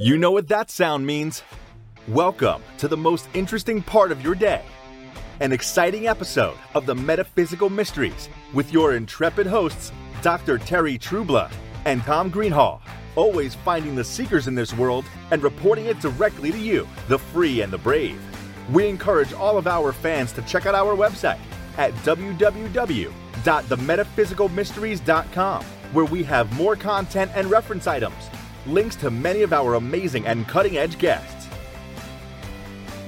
You know what that sound means. Welcome to the most interesting part of your day an exciting episode of the Metaphysical Mysteries with your intrepid hosts, Dr. Terry Trueblood and Tom Greenhall, always finding the seekers in this world and reporting it directly to you, the free and the brave. We encourage all of our fans to check out our website at www.themetaphysicalmysteries.com, where we have more content and reference items, links to many of our amazing and cutting edge guests.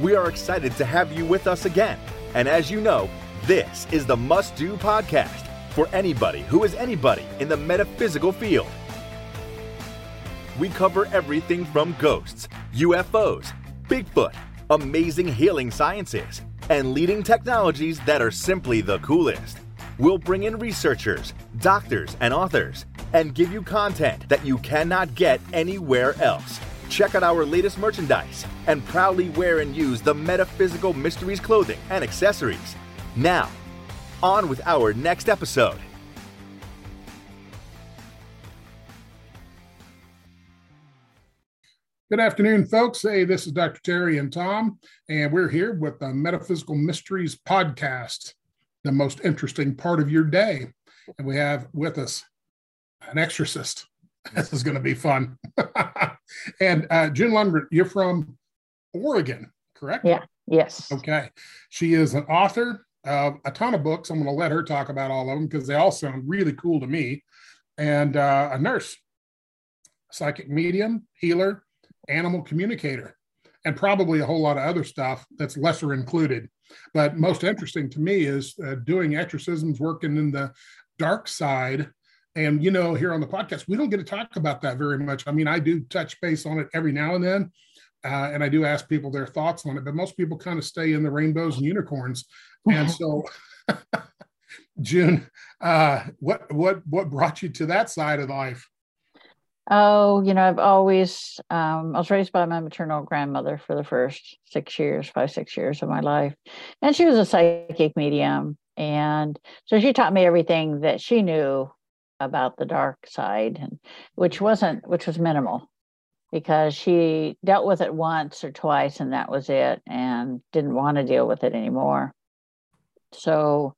We are excited to have you with us again and as you know, this is the must do podcast for anybody who is anybody in the metaphysical field. We cover everything from ghosts, UFOs, Bigfoot, amazing healing sciences, and leading technologies that are simply the coolest. We'll bring in researchers, doctors, and authors and give you content that you cannot get anywhere else. Check out our latest merchandise and proudly wear and use the Metaphysical Mysteries clothing and accessories. Now, on with our next episode. Good afternoon, folks. Hey, this is Dr. Terry and Tom, and we're here with the Metaphysical Mysteries podcast, the most interesting part of your day. And we have with us an exorcist. This is going to be fun. and uh, June Lundgren, you're from Oregon, correct? Yeah. Yes. Okay. She is an author of a ton of books. I'm going to let her talk about all of them because they all sound really cool to me. And uh, a nurse, psychic medium, healer, animal communicator, and probably a whole lot of other stuff that's lesser included. But most interesting to me is uh, doing exorcisms, working in the dark side and, you know, here on the podcast, we don't get to talk about that very much. I mean, I do touch base on it every now and then. Uh, and I do ask people their thoughts on it, but most people kind of stay in the rainbows and unicorns. And so, June, uh, what what what brought you to that side of life? Oh, you know, I've always um, I was raised by my maternal grandmother for the first six years, five six years of my life, and she was a psychic medium, and so she taught me everything that she knew about the dark side, and, which wasn't, which was minimal because she dealt with it once or twice and that was it and didn't want to deal with it anymore. So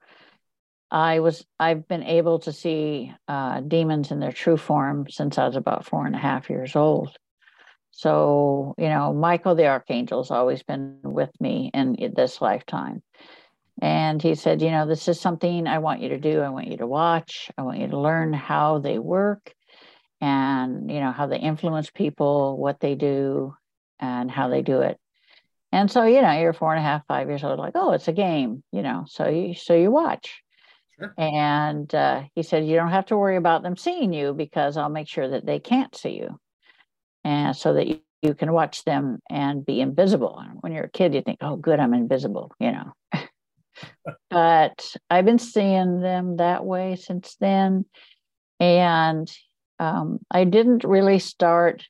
I was, I've been able to see uh, demons in their true form since I was about four and a half years old. So, you know, Michael the Archangel's always been with me in this lifetime. And he said, You know, this is something I want you to do. I want you to watch. I want you to learn how they work and, you know, how they influence people, what they do, and how they do it. And so, you know, you're four and a half, five years old, like, oh, it's a game, you know, so you, so you watch. Sure. And uh, he said, you don't have to worry about them seeing you because I'll make sure that they can't see you. And so that you, you can watch them and be invisible. When you're a kid, you think, oh, good, I'm invisible, you know but I've been seeing them that way since then. And um, I didn't really start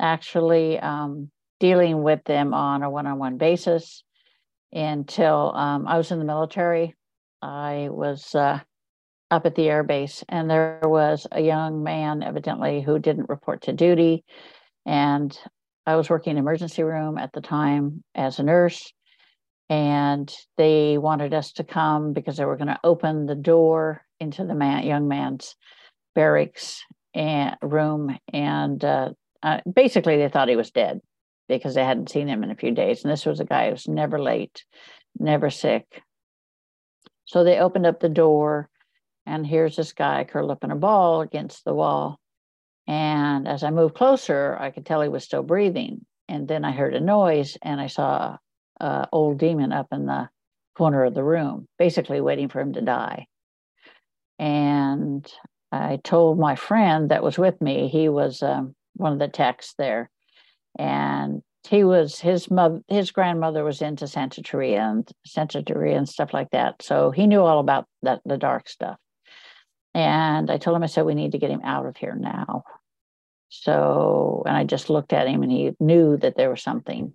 actually um, dealing with them on a one on one basis until um, I was in the military. I was uh, up at the air base, and there was a young man, evidently, who didn't report to duty. And I was working in emergency room at the time as a nurse and they wanted us to come because they were going to open the door into the man, young man's barracks and room and uh, uh, basically they thought he was dead because they hadn't seen him in a few days and this was a guy who was never late never sick so they opened up the door and here's this guy curled up in a ball against the wall. And as i moved closer i could tell he was still breathing. And then i heard a noise and i saw uh, old demon up in the corner of the room, basically waiting for him to die. And I told my friend that was with me, he was um, one of the techs there, and he was his mother, his grandmother was into Santa Santeria and Santa Santeria and stuff like that, so he knew all about that the dark stuff. And I told him, I said, we need to get him out of here now. So, and I just looked at him, and he knew that there was something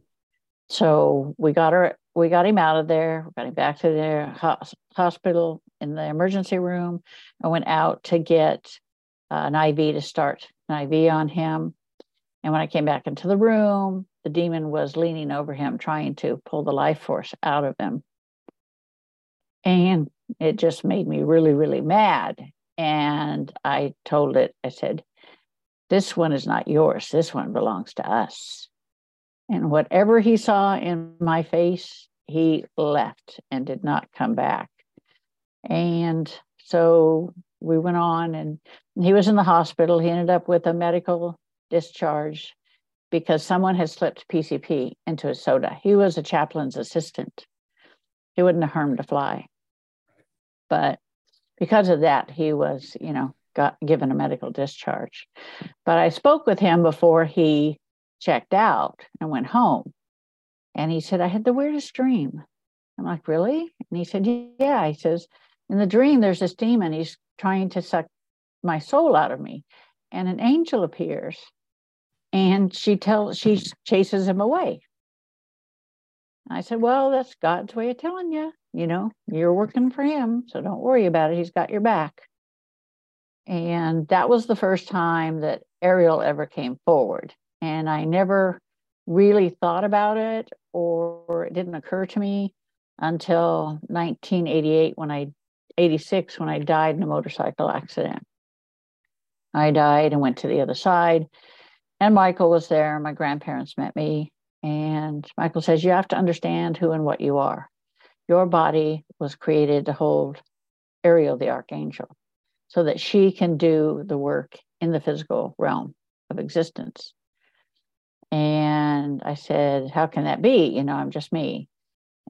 so we got her we got him out of there we got him back to the hospital in the emergency room and went out to get uh, an iv to start an iv on him And when I came back into the room, the demon was leaning over him, trying to pull the life force out of him. And it just made me really, really mad. And I told it, I said, This one is not yours. This one belongs to us. And whatever he saw in my face, he left and did not come back. And so we went on, and he was in the hospital. He ended up with a medical discharge because someone had slipped PCP into his soda. He was a chaplain's assistant. He wouldn't have harmed a fly. But because of that, he was, you know, got given a medical discharge. But I spoke with him before he checked out and went home. And he said, I had the weirdest dream. I'm like, really? And he said, yeah. He says, in the dream, there's this demon. He's trying to suck my soul out of me. And an angel appears and she tells, she mm-hmm. chases him away. I said, well, that's God's way of telling you, you know, you're working for him. So don't worry about it. He's got your back. And that was the first time that Ariel ever came forward. And I never really thought about it or it didn't occur to me until 1988 when I 86 when I died in a motorcycle accident. I died and went to the other side and Michael was there. My grandparents met me and Michael says you have to understand who and what you are. Your body was created to hold Ariel the archangel so that she can do the work in the physical realm of existence. And I said, How can that be? You know, I'm just me.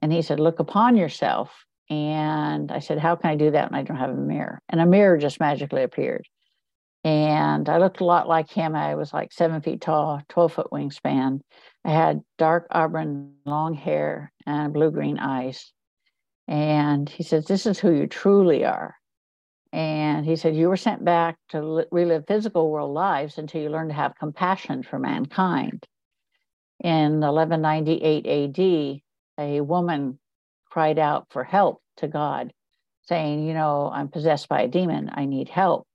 And he said, Look upon yourself. And I said, How can I do that when I don't have a mirror? And a mirror just magically appeared. And I looked a lot like him. I was like seven feet tall, 12 foot wingspan. I had dark auburn, long hair, and blue green eyes. And he says, This is who you truly are. And he said, You were sent back to relive physical world lives until you learn to have compassion for mankind. In 1198 AD, a woman cried out for help to God, saying, You know, I'm possessed by a demon. I need help.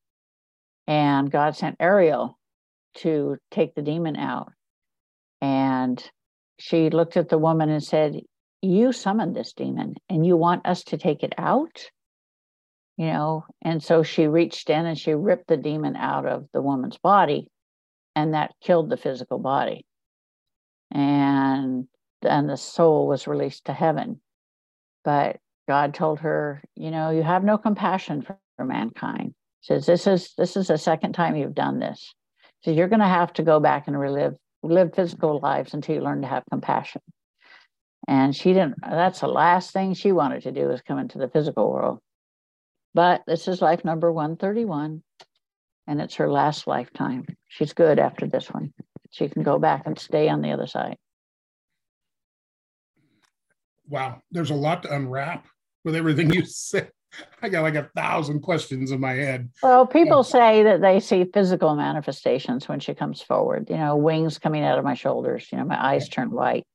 And God sent Ariel to take the demon out. And she looked at the woman and said, You summoned this demon and you want us to take it out? you know and so she reached in and she ripped the demon out of the woman's body and that killed the physical body and then the soul was released to heaven but god told her you know you have no compassion for, mankind says this is this is the second time you've done this so you're going to have to go back and relive live physical lives until you learn to have compassion and she didn't that's the last thing she wanted to do is come into the physical world but this is life number 131, and it's her last lifetime. She's good after this one. She can go back and stay on the other side. Wow, there's a lot to unwrap with everything you said. I got like a thousand questions in my head. Well, people say that they see physical manifestations when she comes forward. You know, wings coming out of my shoulders. You know, my eyes turn white,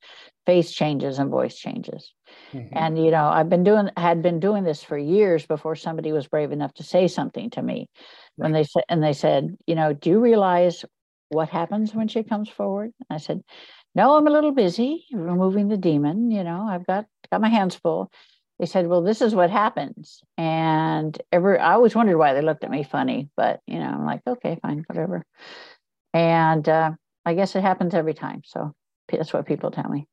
face changes, and voice changes. Mm-hmm. And you know, I've been doing had been doing this for years before somebody was brave enough to say something to me. Right. When they said and they said, you know, do you realize what happens when she comes forward? I said, No, I'm a little busy removing the demon. You know, I've got got my hands full. They said, Well, this is what happens. And every I always wondered why they looked at me funny, but you know, I'm like, okay, fine, whatever. And uh, I guess it happens every time. So that's what people tell me.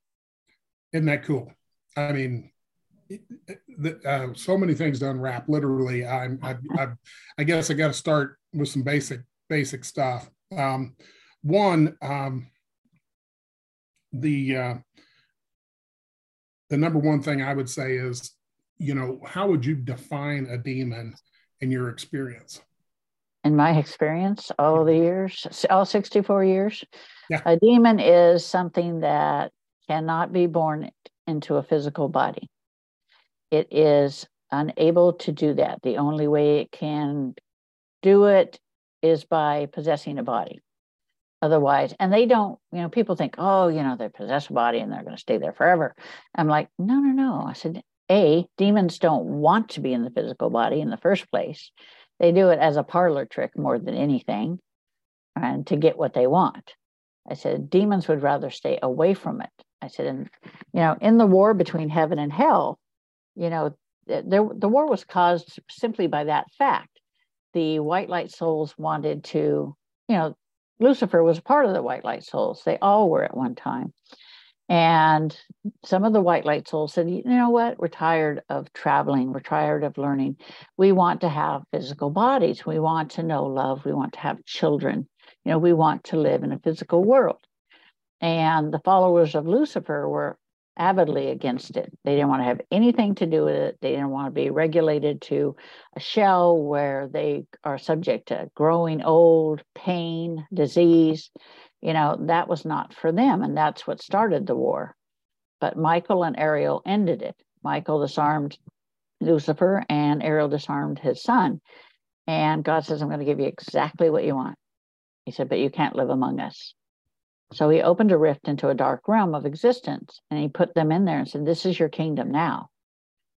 Isn't that cool? I mean, uh, so many things to unwrap. Literally, I'm, I, I, I guess I got to start with some basic, basic stuff. Um, one, um, the uh, the number one thing I would say is, you know, how would you define a demon in your experience? In my experience, all the years, all 64 years, yeah. a demon is something that cannot be born into a physical body. It is unable to do that. The only way it can do it is by possessing a body. Otherwise, and they don't, you know, people think, oh, you know, they possess a body and they're going to stay there forever. I'm like, no, no, no. I said, A, demons don't want to be in the physical body in the first place. They do it as a parlor trick more than anything and to get what they want. I said, demons would rather stay away from it. I said, and, you know, in the war between heaven and hell, you know, there, the war was caused simply by that fact. The white light souls wanted to, you know, Lucifer was part of the white light souls. They all were at one time. And some of the white light souls said, you know what? We're tired of traveling. We're tired of learning. We want to have physical bodies. We want to know love. We want to have children. You know, we want to live in a physical world. And the followers of Lucifer were avidly against it. They didn't want to have anything to do with it. They didn't want to be regulated to a shell where they are subject to growing old, pain, disease. You know, that was not for them. And that's what started the war. But Michael and Ariel ended it. Michael disarmed Lucifer and Ariel disarmed his son. And God says, I'm going to give you exactly what you want. He said, but you can't live among us. So he opened a rift into a dark realm of existence and he put them in there and said, This is your kingdom now.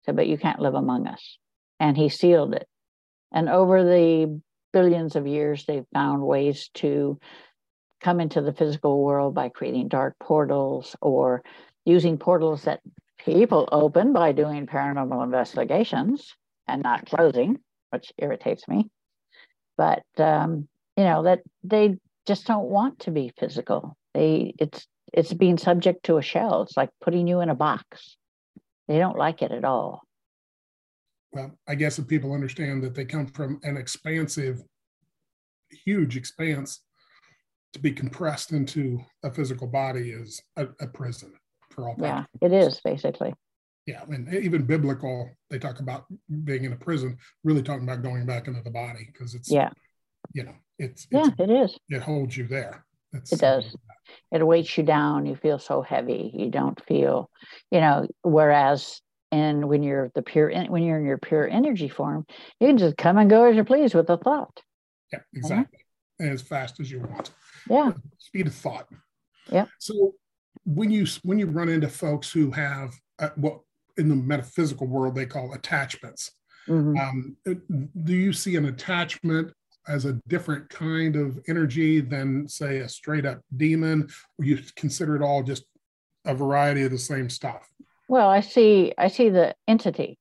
He said, But you can't live among us. And he sealed it. And over the billions of years, they've found ways to come into the physical world by creating dark portals or using portals that people open by doing paranormal investigations and not closing, which irritates me. But um, you know that they just don't want to be physical. They it's it's being subject to a shell. It's like putting you in a box. They don't like it at all. Well, I guess if people understand that they come from an expansive, huge expanse, to be compressed into a physical body is a, a prison for all. Yeah, it is basically. Yeah, and even biblical, they talk about being in a prison, really talking about going back into the body because it's yeah, you know, it's, yeah, it's, it is. It holds you there. It's, it does it weights you down. You feel so heavy. You don't feel, you know, whereas and when you're the pure when you're in your pure energy form, you can just come and go as you please with a thought. Yeah, exactly. As fast as you want. Yeah. Speed of thought. Yeah. So when you when you run into folks who have uh, what in the metaphysical world they call attachments, mm-hmm. um, do you see an attachment as a different kind of energy than say a straight up demon or you consider it all just a variety of the same stuff? Well i see i see the entity.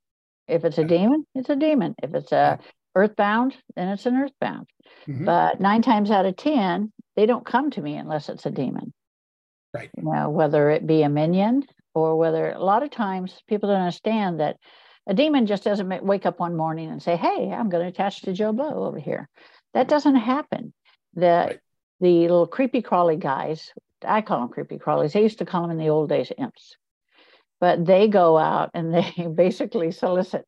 If it's a demon it's a demon. If it's a earthbound then it's an earthbound. Mm-hmm. but nine times out of ten they don't come to me unless it's a demon. Right. You know whether it be a minion or whether a lot of times people don't understand that a demon just doesn't wake up one morning and say, Hey, I'm going to attach to Joe Blow over here. That doesn't happen. The right. the little creepy crawly guys, I call them creepy crawlies. They used to call them in the old days imps. But they go out and they basically solicit,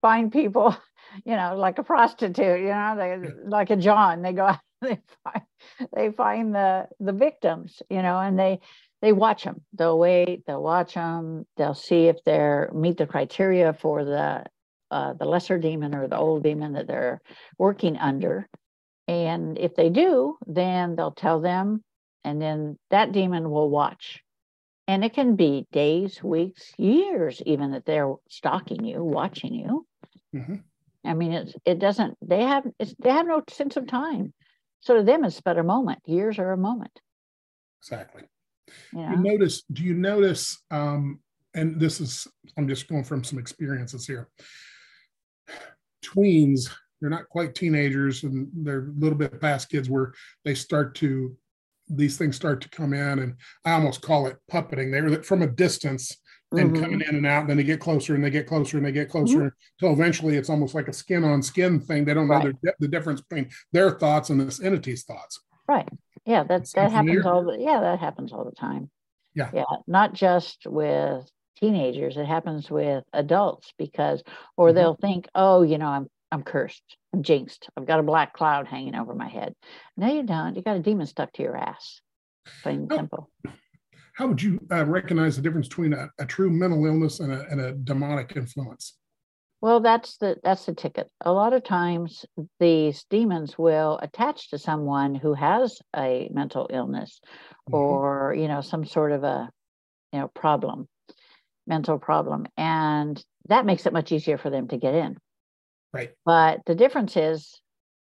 find people, you know, like a prostitute, you know, they like a John. They go out, they find they find the the victims, you know, and they they watch them. They'll wait. They'll watch them. They'll see if they're meet the criteria for the uh, the lesser demon or the old demon that they're working under. And if they do, then they'll tell them, and then that demon will watch. And it can be days, weeks, years, even that they're stalking you, watching you. Mm-hmm. I mean, it's it doesn't. They have they have no sense of time. So to them, it's but a moment. Years are a moment. Exactly. You, you notice? Do you notice? Um, and this is I'm just going from some experiences here. Tweens they're not quite teenagers and they're a little bit past kids where they start to these things start to come in and i almost call it puppeting they were from a distance and mm-hmm. coming in and out and then they get closer and they get closer and they get closer mm-hmm. until eventually it's almost like a skin on skin thing they don't know right. the, the difference between their thoughts and this entity's thoughts right yeah that, that happens all the yeah that happens all the time yeah yeah not just with teenagers it happens with adults because or mm-hmm. they'll think oh you know i'm I'm cursed. I'm jinxed. I've got a black cloud hanging over my head. No, you don't. You got a demon stuck to your ass. Plain and simple. How would you uh, recognize the difference between a, a true mental illness and a, and a demonic influence? Well, that's the that's the ticket. A lot of times, these demons will attach to someone who has a mental illness, mm-hmm. or you know some sort of a you know problem, mental problem, and that makes it much easier for them to get in. Right. But the difference is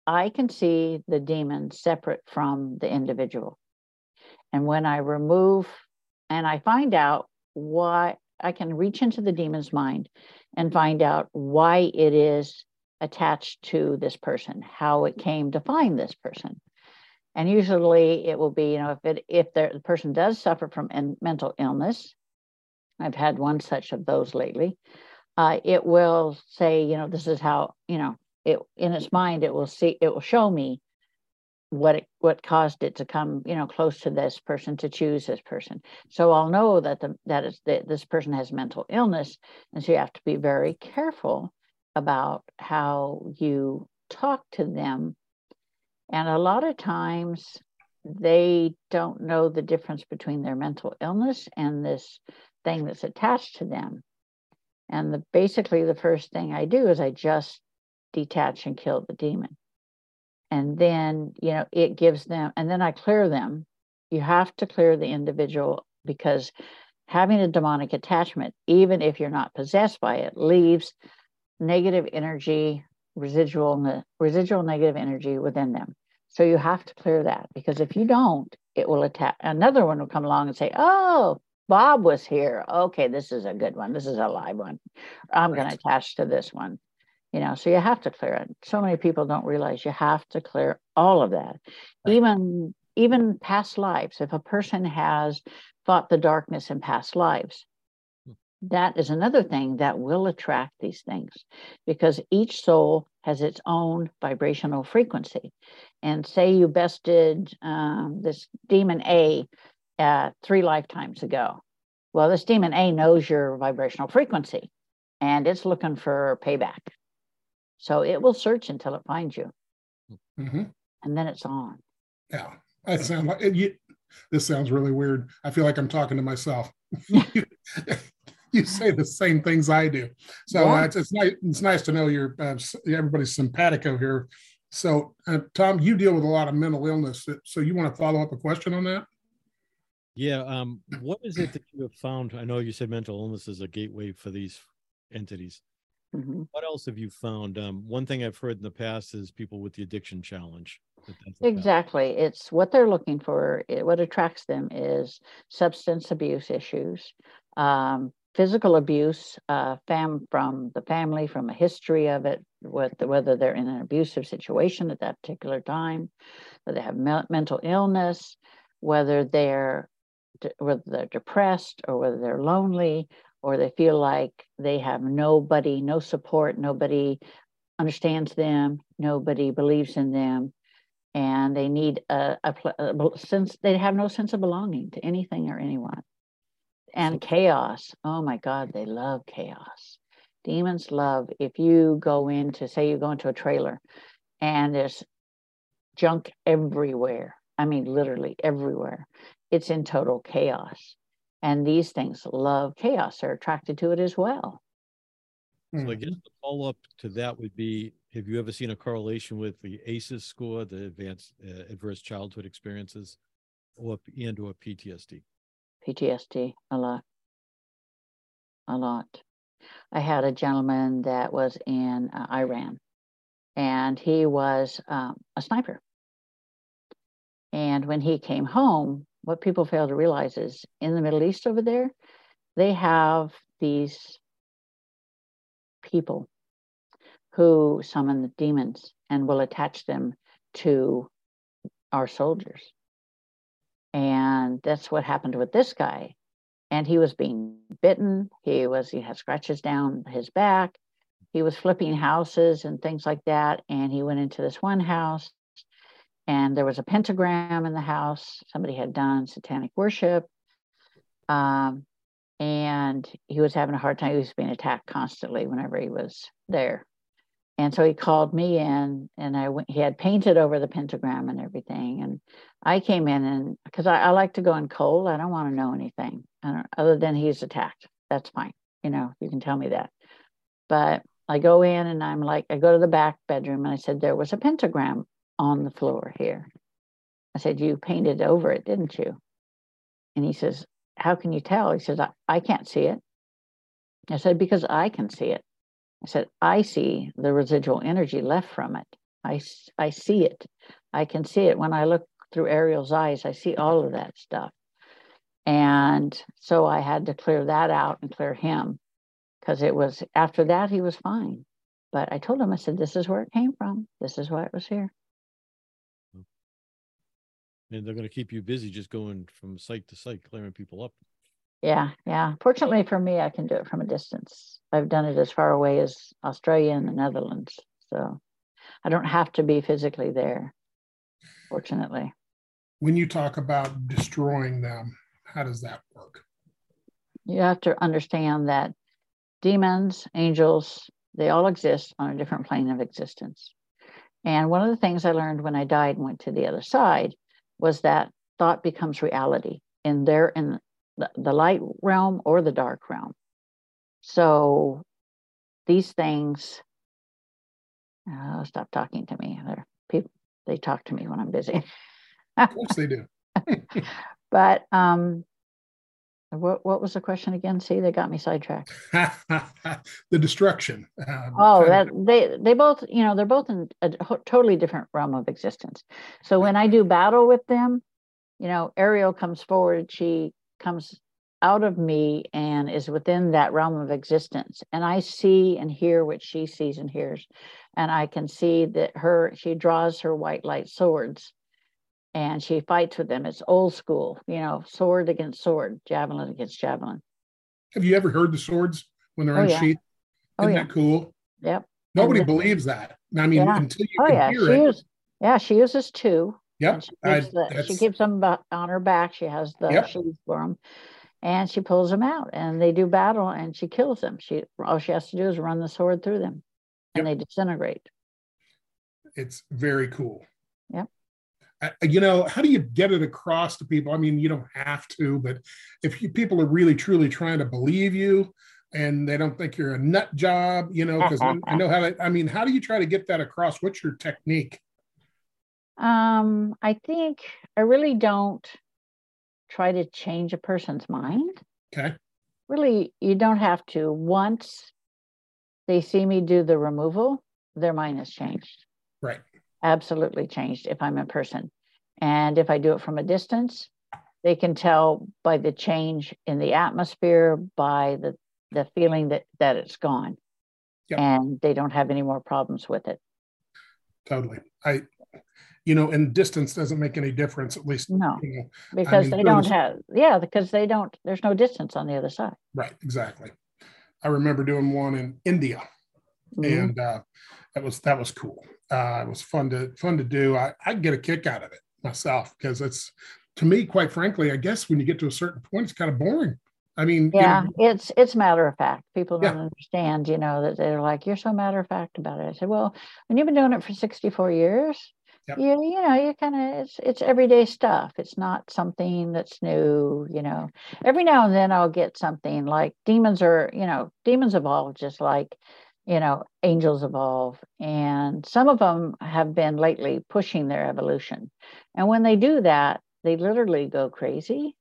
I can see the demon separate from the individual. And when I remove and I find out why I can reach into the demon's mind and find out why it is attached to this person, how it came to find this person. And usually it will be, you know, if it if the person does suffer from mental illness, I've had one such of those lately. Uh, it will say, you know, this is how, you know, it in its mind, it will see, it will show me what it, what caused it to come, you know, close to this person to choose this person. So I'll know that the that is that this person has mental illness, and so you have to be very careful about how you talk to them. And a lot of times they don't know the difference between their mental illness and this thing that's attached to them. And the, basically, the first thing I do is I just detach and kill the demon. And then, you know, it gives them, and then I clear them. You have to clear the individual because having a demonic attachment, even if you're not possessed by it, leaves negative energy, residual residual negative energy within them. So you have to clear that because if you don't, it will attack. Another one will come along and say, "Oh, Bob was here. Okay, this is a good one. This is a live one. I'm right. going to attach to this one." You know, so you have to clear it. So many people don't realize you have to clear all of that, right. even even past lives. If a person has fought the darkness in past lives, that is another thing that will attract these things because each soul has its own vibrational frequency. And say you bested um, this demon A uh, three lifetimes ago. Well, this demon A knows your vibrational frequency and it's looking for payback. So it will search until it finds you. Mm-hmm. And then it's on. Yeah. I sound like you, this sounds really weird. I feel like I'm talking to myself. you say the same things I do. So yeah. uh, it's, it's nice. It's nice to know you're uh, everybody's simpatico here. So uh, Tom, you deal with a lot of mental illness. So you want to follow up a question on that? Yeah. Um, what is it that you have found? I know you said mental illness is a gateway for these entities. Mm-hmm. What else have you found? Um, one thing I've heard in the past is people with the addiction challenge. Exactly. It's what they're looking for. It, what attracts them is substance abuse issues, um, physical abuse uh, fam- from the family, from a history of it, the, whether they're in an abusive situation at that particular time, whether they have me- mental illness, whether they're whether they're depressed or whether they're lonely or they feel like they have nobody, no support, nobody understands them, nobody believes in them, and they need a, a, a sense. They have no sense of belonging to anything or anyone and chaos. Oh my God, they love chaos. Demons love if you go into, say, you go into a trailer and there's junk everywhere. I mean, literally everywhere. It's in total chaos. And these things love chaos. They're attracted to it as well. So I guess mm-hmm. the follow up to that would be Have you ever seen a correlation with the ACEs score, the advanced uh, adverse childhood experiences, or and or PTSD? PTSD a lot. A lot. I had a gentleman that was in uh, Iran and he was um, a sniper. And when he came home, what people fail to realize is in the Middle East over there, they have these people who summon the demons and will attach them to our soldiers. And that's what happened with this guy. And he was being bitten. He was, he had scratches down his back. He was flipping houses and things like that. And he went into this one house and there was a pentagram in the house. Somebody had done satanic worship. Um, and he was having a hard time. He was being attacked constantly whenever he was there. And so he called me in, and I went, he had painted over the pentagram and everything. And I came in, and because I, I, like to go in cold, I don't want to know anything other than he's attacked. That's fine. You know, you can tell me that. But I go in, and I'm like, I go to the back bedroom, and I said, There was a pentagram on the floor here. I said, You painted over it, didn't you? And he says, How can you tell? He says, I, I can't see it. I said, Because I can see it. I said, I see the residual energy left from it. I, I see it. I can see it when I look through Ariel's eyes. I see all of that stuff. And so I had to clear that out and clear him because it was after that he was fine. But I told him, I said, this is where it came from. This is why it was here. And they're going to keep you busy just going from site to site, clearing people up. Yeah, yeah. Fortunately for me, I can do it from a distance. I've done it as far away as Australia and the Netherlands. So I don't have to be physically there, fortunately. When you talk about destroying them, how does that work? You have to understand that demons, angels, they all exist on a different plane of existence. And one of the things I learned when I died and went to the other side was that thought becomes reality in there in the, the light realm or the dark realm. So these things, oh, stop talking to me. They're people, they talk to me when I'm busy. of course they do. but um, what what was the question again? See, they got me sidetracked. the destruction. Um, oh, that they they both you know they're both in a totally different realm of existence. So when I do battle with them, you know, Ariel comes forward. She comes out of me and is within that realm of existence, and I see and hear what she sees and hears, and I can see that her she draws her white light swords and she fights with them. It's old school, you know, sword against sword, javelin against javelin. Have you ever heard the swords when they're oh, yeah. Oh, Isn't oh, yeah. that cool? Yep. Nobody believes that. I mean, yeah. until you oh, can yeah. hear she it. Uses, yeah, she uses two. Yep. She keeps, I, the, she keeps them on her back. She has the yep. shoes for them. And she pulls them out and they do battle and she kills them. She all she has to do is run the sword through them and yep. they disintegrate. It's very cool. Yep you know how do you get it across to people? I mean you don't have to but if you, people are really truly trying to believe you and they don't think you're a nut job you know because i know how to, i mean how do you try to get that across? What's your technique? Um i think i really don't try to change a person's mind. Okay. Really you don't have to. Once they see me do the removal their mind has changed. Right absolutely changed if I'm in person. And if I do it from a distance, they can tell by the change in the atmosphere, by the, the feeling that, that it's gone. Yep. And they don't have any more problems with it. Totally. I, you know, and distance doesn't make any difference, at least. No, you know, because I mean, they don't have, yeah, because they don't, there's no distance on the other side. Right, exactly. I remember doing one in India, mm-hmm. and uh, that was that was cool. Uh, it was fun to fun to do. I, I get a kick out of it myself because it's to me, quite frankly, I guess when you get to a certain point, it's kind of boring. I mean, yeah, you know, it's it's matter of fact. People don't yeah. understand, you know, that they're like, "You're so matter of fact about it." I said, "Well, when you've been doing it for 64 years, yep. you you know, you kind of it's it's everyday stuff. It's not something that's new. You know, every now and then I'll get something like demons are, you know, demons evolve just like you know, angels evolve. And some of them have been lately pushing their evolution. And when they do that, they literally go crazy.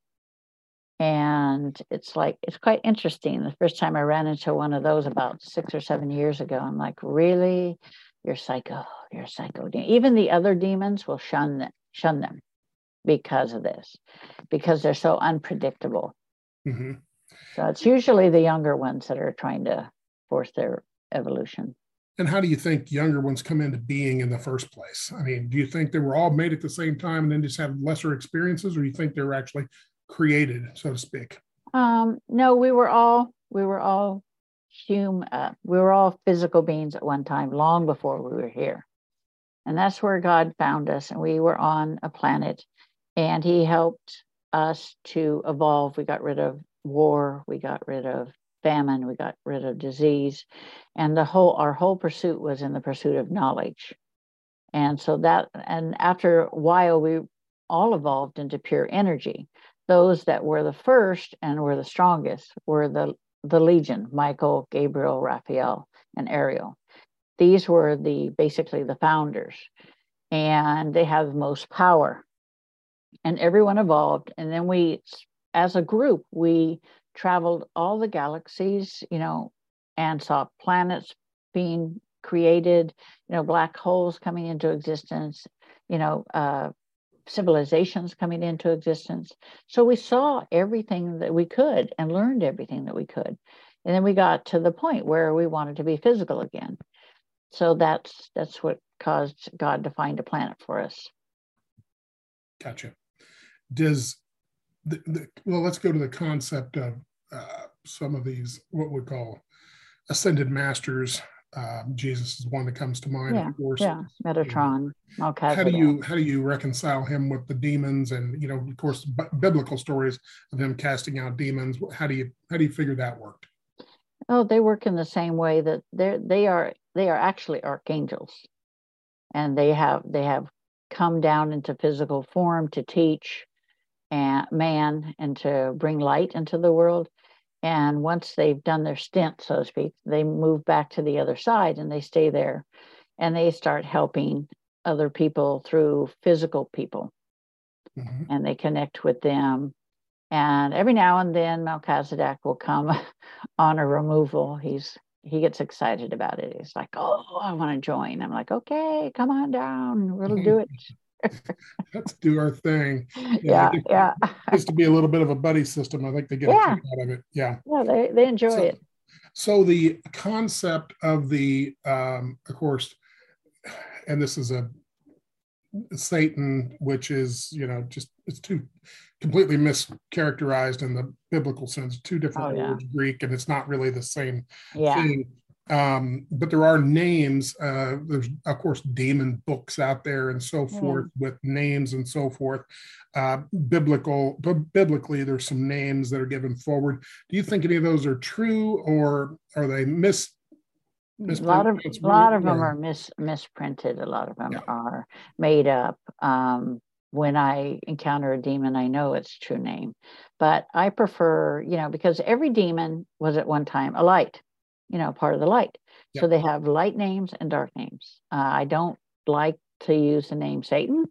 And it's like, it's quite interesting. The first time I ran into one of those about six or seven years ago, I'm like, really? You're psycho. You're psycho. Even the other demons will shun them, shun them because of this, because they're so unpredictable. Mm-hmm. So it's usually the younger ones that are trying to force their evolution. And how do you think younger ones come into being in the first place? I mean, do you think they were all made at the same time and then just had lesser experiences, or do you think they were actually created, so to speak? Um, no, we were all we were all human. Uh, we were all physical beings at one time, long before we were here, and that's where God found us. And we were on a planet, and He helped us to evolve. We got rid of war. We got rid of famine, we got rid of disease, and the whole our whole pursuit was in the pursuit of knowledge. And so that and after a while we all evolved into pure energy. Those that were the first and were the strongest were the the legion, Michael, Gabriel, Raphael, and Ariel. These were the basically the founders, and they have most power. And everyone evolved, and then we, as a group, we traveled all the galaxies, you know, and saw planets being created, you know, black holes coming into existence, you know, uh, civilizations coming into existence. So we saw everything that we could and learned everything that we could. And then we got to the point where we wanted to be physical again. So that's that's what caused God to find a planet for us. Gotcha. Does the, the well, let's go to the concept of uh, some of these what we call ascended masters um, Jesus is one that comes to mind, yeah, of course. Yeah, Metatron. Okay. How do you how do you reconcile him with the demons and you know, of course, b- biblical stories of him casting out demons? How do you how do you figure that worked? Oh, they work in the same way that they they are they are actually archangels, and they have they have come down into physical form to teach and man and to bring light into the world and once they've done their stint, so to speak, they move back to the other side and they stay there and they start helping other people through physical people. Mm-hmm. And they connect with them. And every now and then Melchizedek will come on a removal. He's he gets excited about it. He's like, Oh, I want to join. I'm like, okay, come on down. We'll do it. Let's do our thing. Yeah, yeah. yeah. Used to be a little bit of a buddy system. I think they get yeah. out of it. Yeah. Yeah, they, they enjoy so, it. So the concept of the, um, of course, and this is a Satan, which is you know just it's too completely mischaracterized in the biblical sense. Two different oh, yeah. words, Greek, and it's not really the same yeah. thing. Um, but there are names. Uh, there's of course demon books out there and so forth yeah. with names and so forth. Uh, biblical, but biblically, there's some names that are given forward. Do you think any of those are true, or are they mis? A lot of a lot of them are mis misprinted. A lot of them yeah. are made up. Um, when I encounter a demon, I know its true name, but I prefer, you know, because every demon was at one time a light you know, part of the light. Yep. So they have light names and dark names. Uh, I don't like to use the name Satan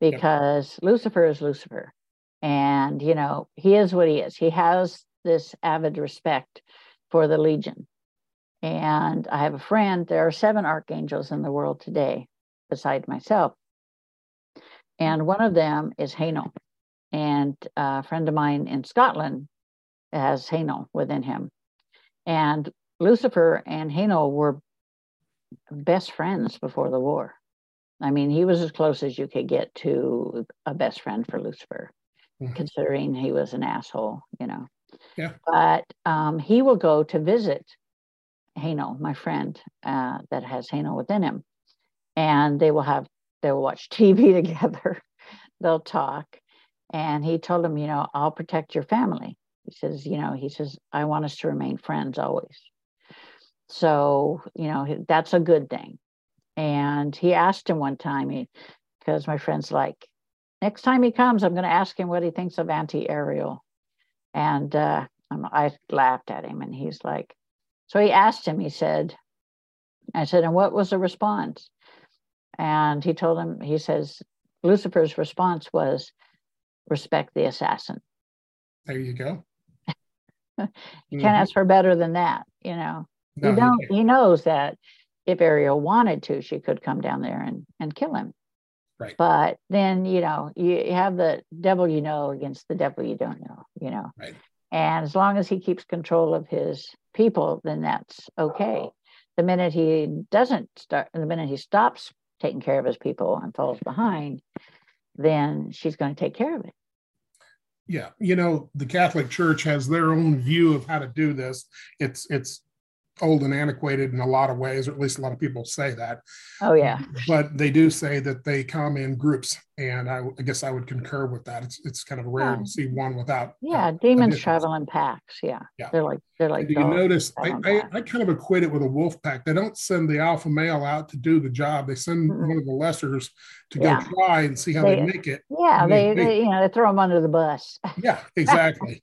because yep. Lucifer is Lucifer. And, you know, he is what he is. He has this avid respect for the Legion. And I have a friend, there are seven archangels in the world today, beside myself. And one of them is Haniel. And a friend of mine in Scotland has Haniel within him. And Lucifer and Haniel were best friends before the war. I mean, he was as close as you could get to a best friend for Lucifer, mm-hmm. considering he was an asshole, you know. Yeah. But um, he will go to visit Haniel, my friend uh, that has Haniel within him, and they will have they will watch TV together. They'll talk, and he told him, you know, I'll protect your family. He says, you know, he says, I want us to remain friends always. So, you know, that's a good thing. And he asked him one time, he, because my friend's like, next time he comes, I'm going to ask him what he thinks of Auntie Ariel. And uh, I laughed at him, and he's like, so he asked him, he said, I said, and what was the response? And he told him, he says, Lucifer's response was, respect the assassin. There you go. you mm-hmm. can't ask for better than that, you know. No, he don't. He, he knows that if Ariel wanted to, she could come down there and and kill him. Right. But then you know you have the devil you know against the devil you don't know. You know. Right. And as long as he keeps control of his people, then that's okay. Uh-huh. The minute he doesn't start, the minute he stops taking care of his people and falls behind, then she's going to take care of it. Yeah, you know, the Catholic Church has their own view of how to do this. It's it's old and antiquated in a lot of ways, or at least a lot of people say that. Oh yeah. But they do say that they come in groups, and I, I guess I would concur with that. It's it's kind of rare yeah. to see one without. Yeah, uh, demons additions. travel in packs. Yeah. Yeah. They're like they're like. do you notice? I, I, I kind of equate it with a wolf pack. They don't send the alpha male out to do the job. They send mm-hmm. one of the lessers to go yeah. try and see how they, they make it. Yeah, they, they, they, you know they throw them under the bus. Yeah, exactly.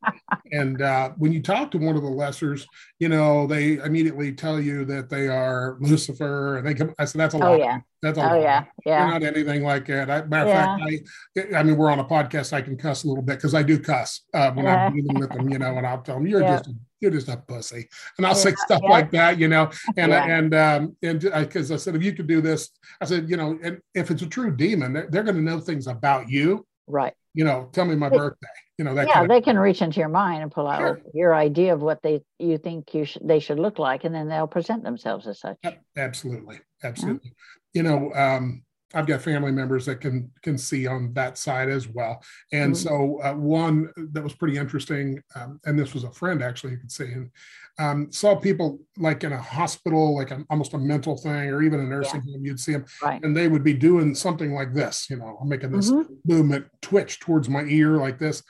and uh, when you talk to one of the lessers, you know they immediately tell you that they are Lucifer, and they come. I said that's a oh, lot. Yeah. That's a oh, lot. yeah, yeah. They're not anything like that. I, matter of yeah. fact, I, I mean, we're on a podcast. I can cuss a little bit because I do cuss uh, when I'm dealing with them, you know, and I'll tell them, "You're yeah. just a you're just a pussy. And I'll yeah, say stuff yeah. like that, you know, and, yeah. and, um, and because I said, if you could do this, I said, you know, and if it's a true demon, they're, they're going to know things about you. Right. You know, tell me my birthday, you know, that yeah, kind of they can reach into your mind and pull out sure. your idea of what they, you think you should, they should look like, and then they'll present themselves as such. Absolutely. Absolutely. You know, um, I've got family members that can can see on that side as well. And mm-hmm. so uh, one that was pretty interesting, um, and this was a friend actually, you could see, and um, saw people like in a hospital, like almost a mental thing, or even a nursing yeah. home. You'd see them, right. and they would be doing something like this. You know, I'm making this mm-hmm. movement, twitch towards my ear like this,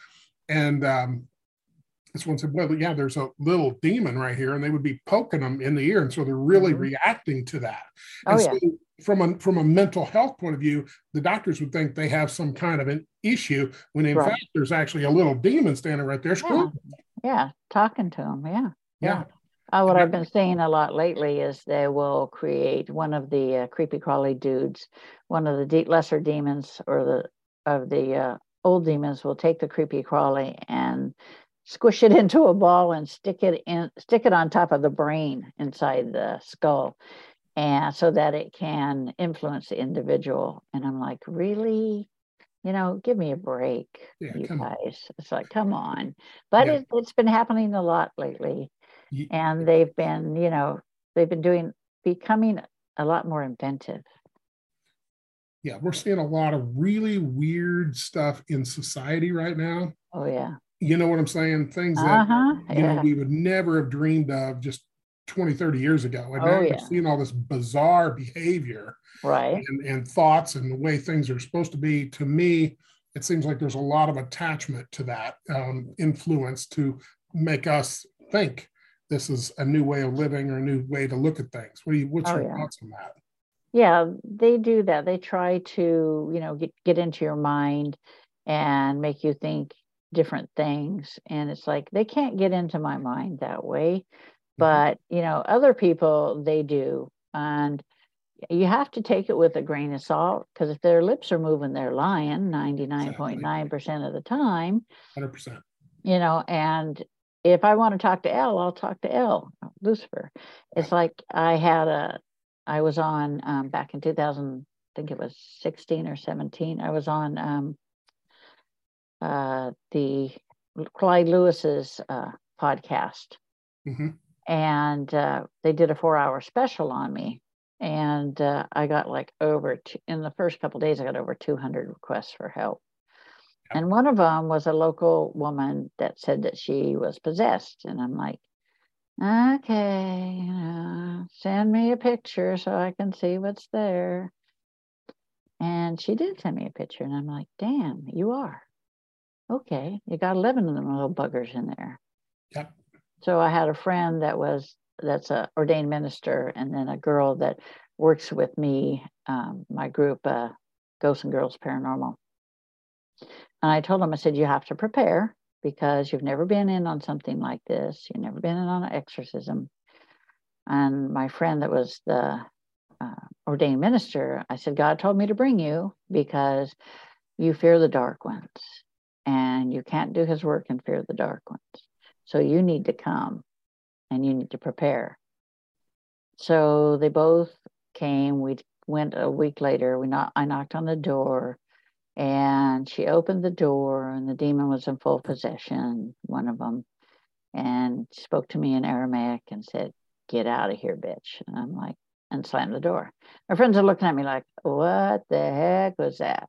and um, this one said, "Well, yeah, there's a little demon right here," and they would be poking them in the ear, and so they're really mm-hmm. reacting to that. Oh, and yeah. so from a from a mental health point of view, the doctors would think they have some kind of an issue when in right. fact there's actually a little demon standing right there. Yeah. yeah, talking to them. Yeah, yeah. yeah. Uh, what I've been seeing a lot lately is they will create one of the uh, creepy crawly dudes, one of the de- lesser demons or the of the uh, old demons will take the creepy crawly and squish it into a ball and stick it in stick it on top of the brain inside the skull and so that it can influence the individual. And I'm like, really? You know, give me a break, yeah, you guys. On. It's like, come on. But yeah. it, has been happening a lot lately. And they've been, you know, they've been doing, becoming a lot more inventive. Yeah, we're seeing a lot of really weird stuff in society right now. Oh, yeah. You know what I'm saying? Things that, uh-huh. you know, we would never have dreamed of just 20, 30 years ago. And oh, now yeah. you're seeing all this bizarre behavior right. and, and thoughts and the way things are supposed to be. To me, it seems like there's a lot of attachment to that um, influence to make us think this is a new way of living or a new way to look at things. What do you, what's oh, your yeah. thoughts on that? Yeah, they do that. They try to, you know, get, get into your mind and make you think different things. And it's like they can't get into my mind that way. Mm-hmm. but you know other people they do and you have to take it with a grain of salt because if their lips are moving they're lying 99.9% of the time 100% you know and if i want to talk to l i'll talk to l lucifer it's like i had a i was on um, back in 2000 i think it was 16 or 17 i was on um, uh, the clyde lewis's uh, podcast. Mm-hmm. And uh, they did a four hour special on me. And uh, i got like over two, in the first couple days i got over 200 requests for help. And one of them was a local woman that said that she was possessed. And i'm like okay uh, send me a picture so i can see what's there. And she did send me a picture. And i'm like damn you are okay you got 11 of them little buggers in there yep so I had a friend that was that's a ordained minister, and then a girl that works with me, um, my group, uh, Ghosts and Girls Paranormal. And I told him, I said, you have to prepare because you've never been in on something like this. You've never been in on an exorcism. And my friend that was the uh, ordained minister, I said, God told me to bring you because you fear the dark ones and you can't do his work and fear of the dark ones. So you need to come and you need to prepare. So they both came. We went a week later. We not, I knocked on the door and she opened the door and the demon was in full possession, one of them, and spoke to me in Aramaic and said, Get out of here, bitch. And I'm like, and slammed the door. My friends are looking at me like, What the heck was that?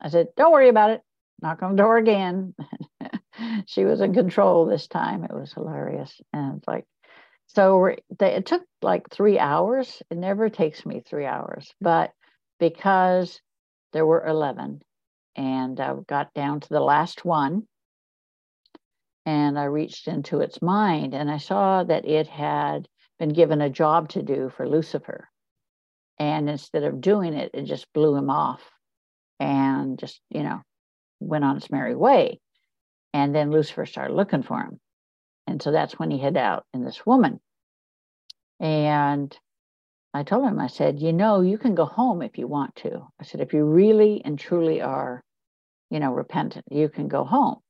I said, Don't worry about it. Knock on the door again. she was in control this time. It was hilarious. And like, so they, it took like three hours. It never takes me three hours, but because there were 11 and I got down to the last one and I reached into its mind and I saw that it had been given a job to do for Lucifer. And instead of doing it, it just blew him off and just, you know, went on its merry way. And then Lucifer started looking for him. And so that's when he hid out in this woman. And I told him, I said, you know, you can go home if you want to. I said, if you really and truly are, you know, repentant, you can go home.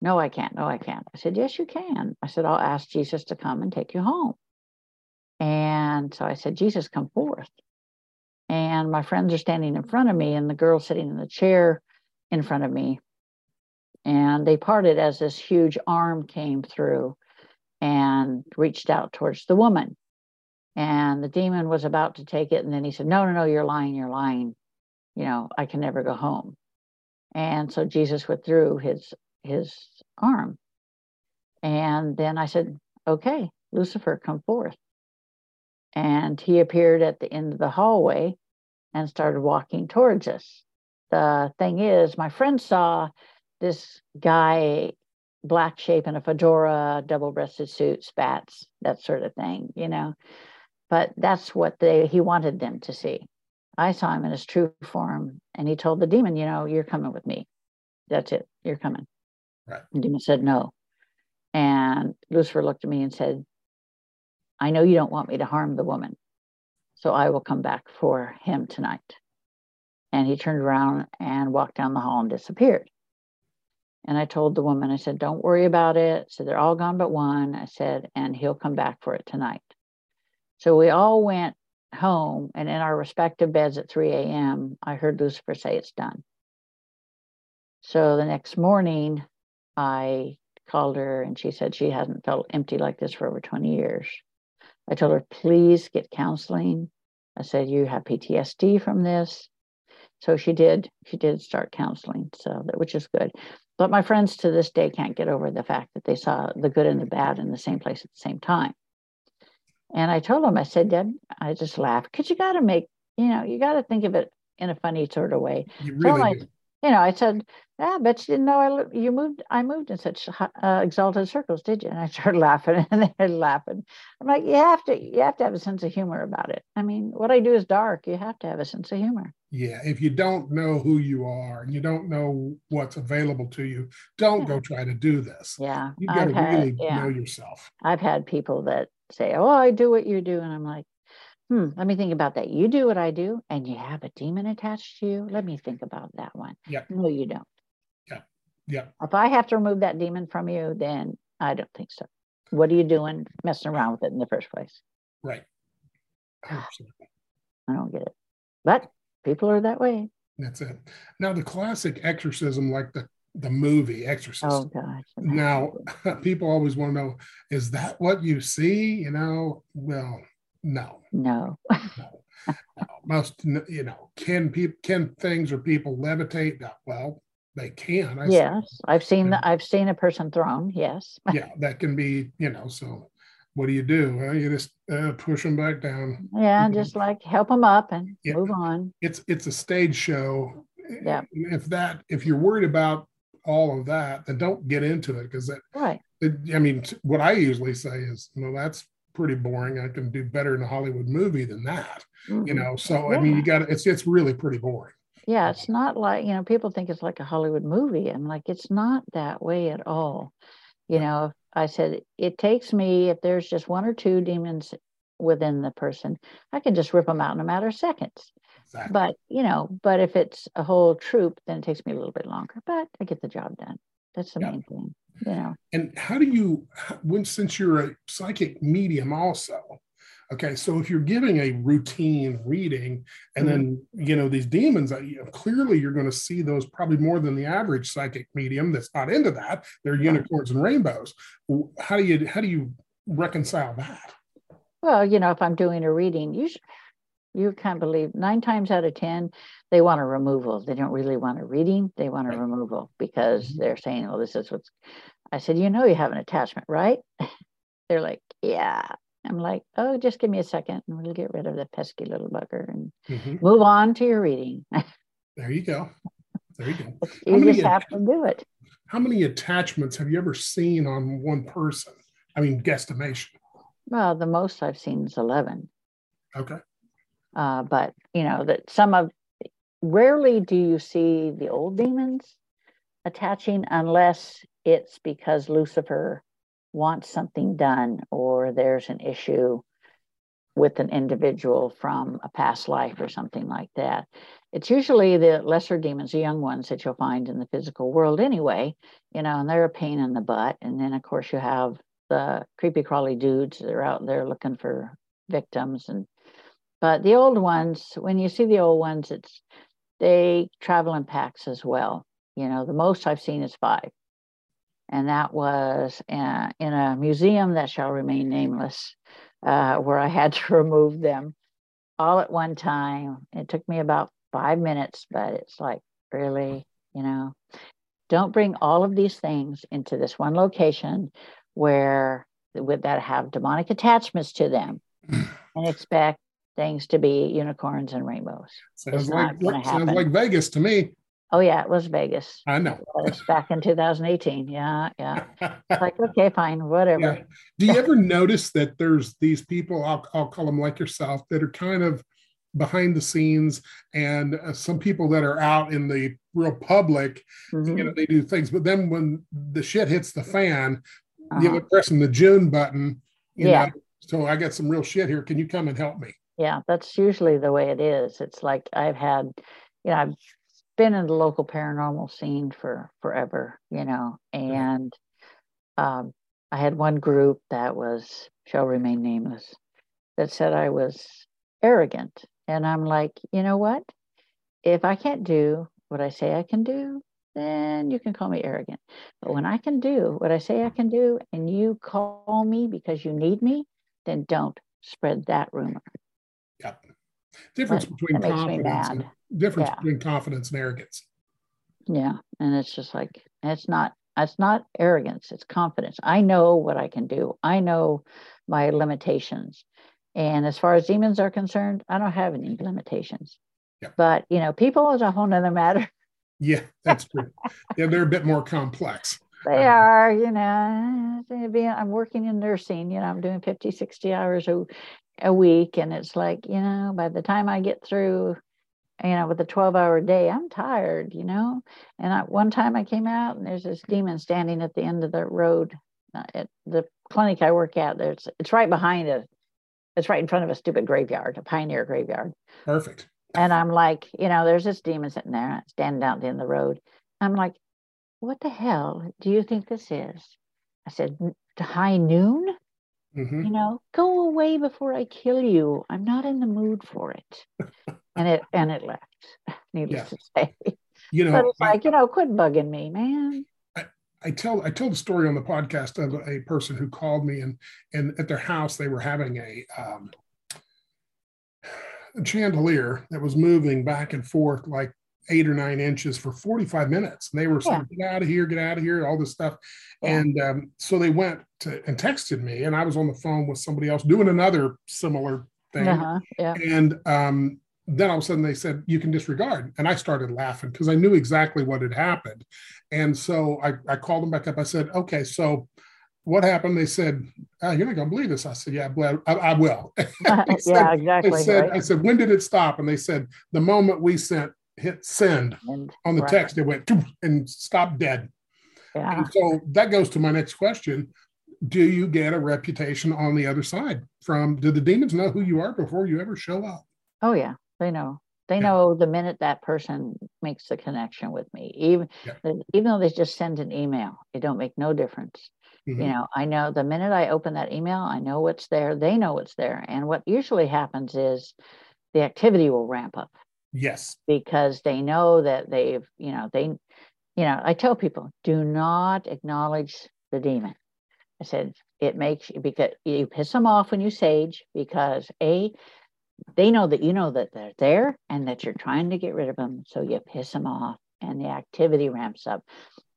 No, I can't. No, I can't. I said, Yes, you can. I said, I'll ask Jesus to come and take you home. And so I said, Jesus, come forth. And my friends are standing in front of me, and the girl sitting in the chair in front of me. And they parted as this huge arm came through and reached out towards the woman. And the demon was about to take it. And then he said, No, no, no, you're lying. You're lying. You know, I can never go home. And so Jesus withdrew his his arm. And then I said, Okay, Lucifer, come forth. And he appeared at the end of the hallway and started walking towards us. The thing is, my friend saw this guy, black shape in a fedora, double breasted suit, spats, that sort of thing, you know. But that's what they he wanted them to see. I saw him in his true form, and he told the demon, you know, you're coming with me. That's it. You're coming. Right. The demon said no. And Lucifer looked at me and said, I know you don't want me to harm the woman, so I will come back for him tonight. And he turned around and walked down the hall and disappeared. And I told the woman, I said, Don't worry about it. So they're all gone but one. I said, and he'll come back for it tonight. So we all went home, and in our respective beds at 3 a.m., I heard Lucifer say, It's done. So the next morning, I called her and she said she hasn't felt empty like this for over 20 years. I told her, please get counseling. I said, you have PTSD from this. So she did, she did start counseling, so that which is good. But my friends to this day can't get over the fact that they saw the good and the bad in the same place at the same time. And I told them, I said, Deb, I just laughed because you got to make, you know, you got to think of it in a funny sort of way. You really so you know, I said, yeah, but you didn't know I you moved. I moved in such uh, exalted circles, did you? And I started laughing, and they're laughing. I'm like, you have to, you have to have a sense of humor about it. I mean, what I do is dark. You have to have a sense of humor. Yeah, if you don't know who you are and you don't know what's available to you, don't yeah. go try to do this. Yeah, you got to really yeah. know yourself. I've had people that say, "Oh, I do what you do," and I'm like, hmm, let me think about that. You do what I do, and you have a demon attached to you. Let me think about that one. Yeah. No, you don't. Yeah. Yeah. If I have to remove that demon from you, then I don't think so. What are you doing messing around with it in the first place? Right. 100%. I don't get it. But people are that way. That's it. Now the classic exorcism, like the the movie Exorcist. Oh gosh. Now people always want to know, is that what you see? You know, well, no. No. no. no. Most, you know, can people can things or people levitate? Well, they can. I yes, see. I've seen the, I've seen a person thrown. Yes. yeah, that can be. You know, so what do you do? Well, you just uh, push them back down. Yeah, just like help them up and yeah. move on. It's it's a stage show. Yeah. If that if you're worried about all of that, then don't get into it because that. Right. It, I mean, what I usually say is, well, that's pretty boring. I can do better in a Hollywood movie than that. Mm-hmm. You know, so yeah. I mean, you got it's it's really pretty boring. Yeah, it's not like you know people think it's like a Hollywood movie. I'm like, it's not that way at all. You know, I said it takes me if there's just one or two demons within the person, I can just rip them out in a matter of seconds. Exactly. But you know, but if it's a whole troop, then it takes me a little bit longer. But I get the job done. That's the yeah. main thing you know. And how do you, when since you're a psychic medium also, okay, so if you're giving a routine reading, and mm-hmm. then you know these demons, uh, you know, clearly you're going to see those probably more than the average psychic medium that's not into that. They're unicorns and rainbows. How do you how do you reconcile that? Well, you know, if I'm doing a reading, you you can't believe nine times out of ten they want a removal they don't really want a reading they want a right. removal because mm-hmm. they're saying oh this is what's i said you know you have an attachment right they're like yeah i'm like oh just give me a second and we'll get rid of the pesky little bugger and mm-hmm. move on to your reading. There you go. There you go. You just have to do it. How many attachments have you ever seen on one person? I mean guesstimation. Well the most i've seen is 11 okay. Uh, but you know that some of rarely do you see the old demons attaching unless it's because Lucifer wants something done or there's an issue with an individual from a past life or something like that. It's usually the lesser demons, the young ones that you'll find in the physical world anyway, you know, and they're a pain in the butt. And then, of course, you have the creepy crawly dudes that are out there looking for victims. And but the old ones, when you see the old ones, it's they travel in packs as well. You know, the most I've seen is five. And that was uh, in a museum that shall remain nameless uh, where I had to remove them all at one time. It took me about five minutes, but it's like, really, you know, don't bring all of these things into this one location where with that have demonic attachments to them and expect things to be unicorns and rainbows. Sounds like sounds like Vegas to me. Oh yeah, it was Vegas. I know. It was back in 2018. Yeah, yeah. It's like okay, fine, whatever. Yeah. Do you ever notice that there's these people? I'll, I'll call them like yourself that are kind of behind the scenes, and uh, some people that are out in the real public. Mm-hmm. You know, they do things, but then when the shit hits the fan, uh-huh. you know, pressing the June button. yeah. Know, so I got some real shit here. Can you come and help me? Yeah, that's usually the way it is. It's like I've had, you know, I've been in the local paranormal scene for forever, you know, and um, I had one group that was shall remain nameless that said I was arrogant, and I'm like, you know what? If I can't do what I say I can do, then you can call me arrogant. But when I can do what I say I can do, and you call me because you need me, then don't spread that rumor. Yep. Difference but between confidence and difference yeah. between confidence and arrogance. Yeah. And it's just like it's not it's not arrogance, it's confidence. I know what I can do. I know my limitations. And as far as demons are concerned, I don't have any limitations. Yeah. But you know, people is a whole nother matter. Yeah, that's true. yeah, they're a bit more complex. They um, are, you know, I'm working in nursing, you know, I'm doing 50, 60 hours a, a week. And it's like, you know, by the time I get through, you know, with a 12 hour day, I'm tired, you know. And I, one time I came out and there's this demon standing at the end of the road uh, at the clinic I work at. There's, it's right behind it. It's right in front of a stupid graveyard, a pioneer graveyard. Perfect. And I'm like, you know, there's this demon sitting there standing out at the end of the road. I'm like, what the hell do you think this is? I said, high noon? Mm-hmm. You know, go away before I kill you. I'm not in the mood for it. and it and it left, needless yeah. to say. You know, but it's I, like, you know, quit bugging me, man. I, I tell I told a story on the podcast of a person who called me and and at their house they were having a um, a chandelier that was moving back and forth like eight or nine inches for 45 minutes. And they were saying, yeah. get out of here, get out of here, all this stuff. Yeah. And um, so they went to, and texted me, and I was on the phone with somebody else doing another similar thing. Uh-huh. Yeah. And um, then all of a sudden they said, you can disregard. And I started laughing because I knew exactly what had happened. And so I, I called them back up. I said, okay, so what happened? They said, oh, "You're not going to believe this." I said, "Yeah, I, I will." said, yeah, exactly. They said, right? "I said, when did it stop?" And they said, "The moment we sent hit send and, on the right. text, it went and stopped dead. Yeah. And so that goes to my next question. Do you get a reputation on the other side from do the demons know who you are before you ever show up? Oh yeah, they know. They yeah. know the minute that person makes the connection with me. Even yeah. even though they just send an email, it don't make no difference. Mm-hmm. You know, I know the minute I open that email, I know what's there. They know what's there. And what usually happens is the activity will ramp up. Yes. Because they know that they've, you know, they, you know, I tell people do not acknowledge the demon. I said it makes you because you piss them off when you sage because a they know that you know that they're there and that you're trying to get rid of them, so you piss them off and the activity ramps up,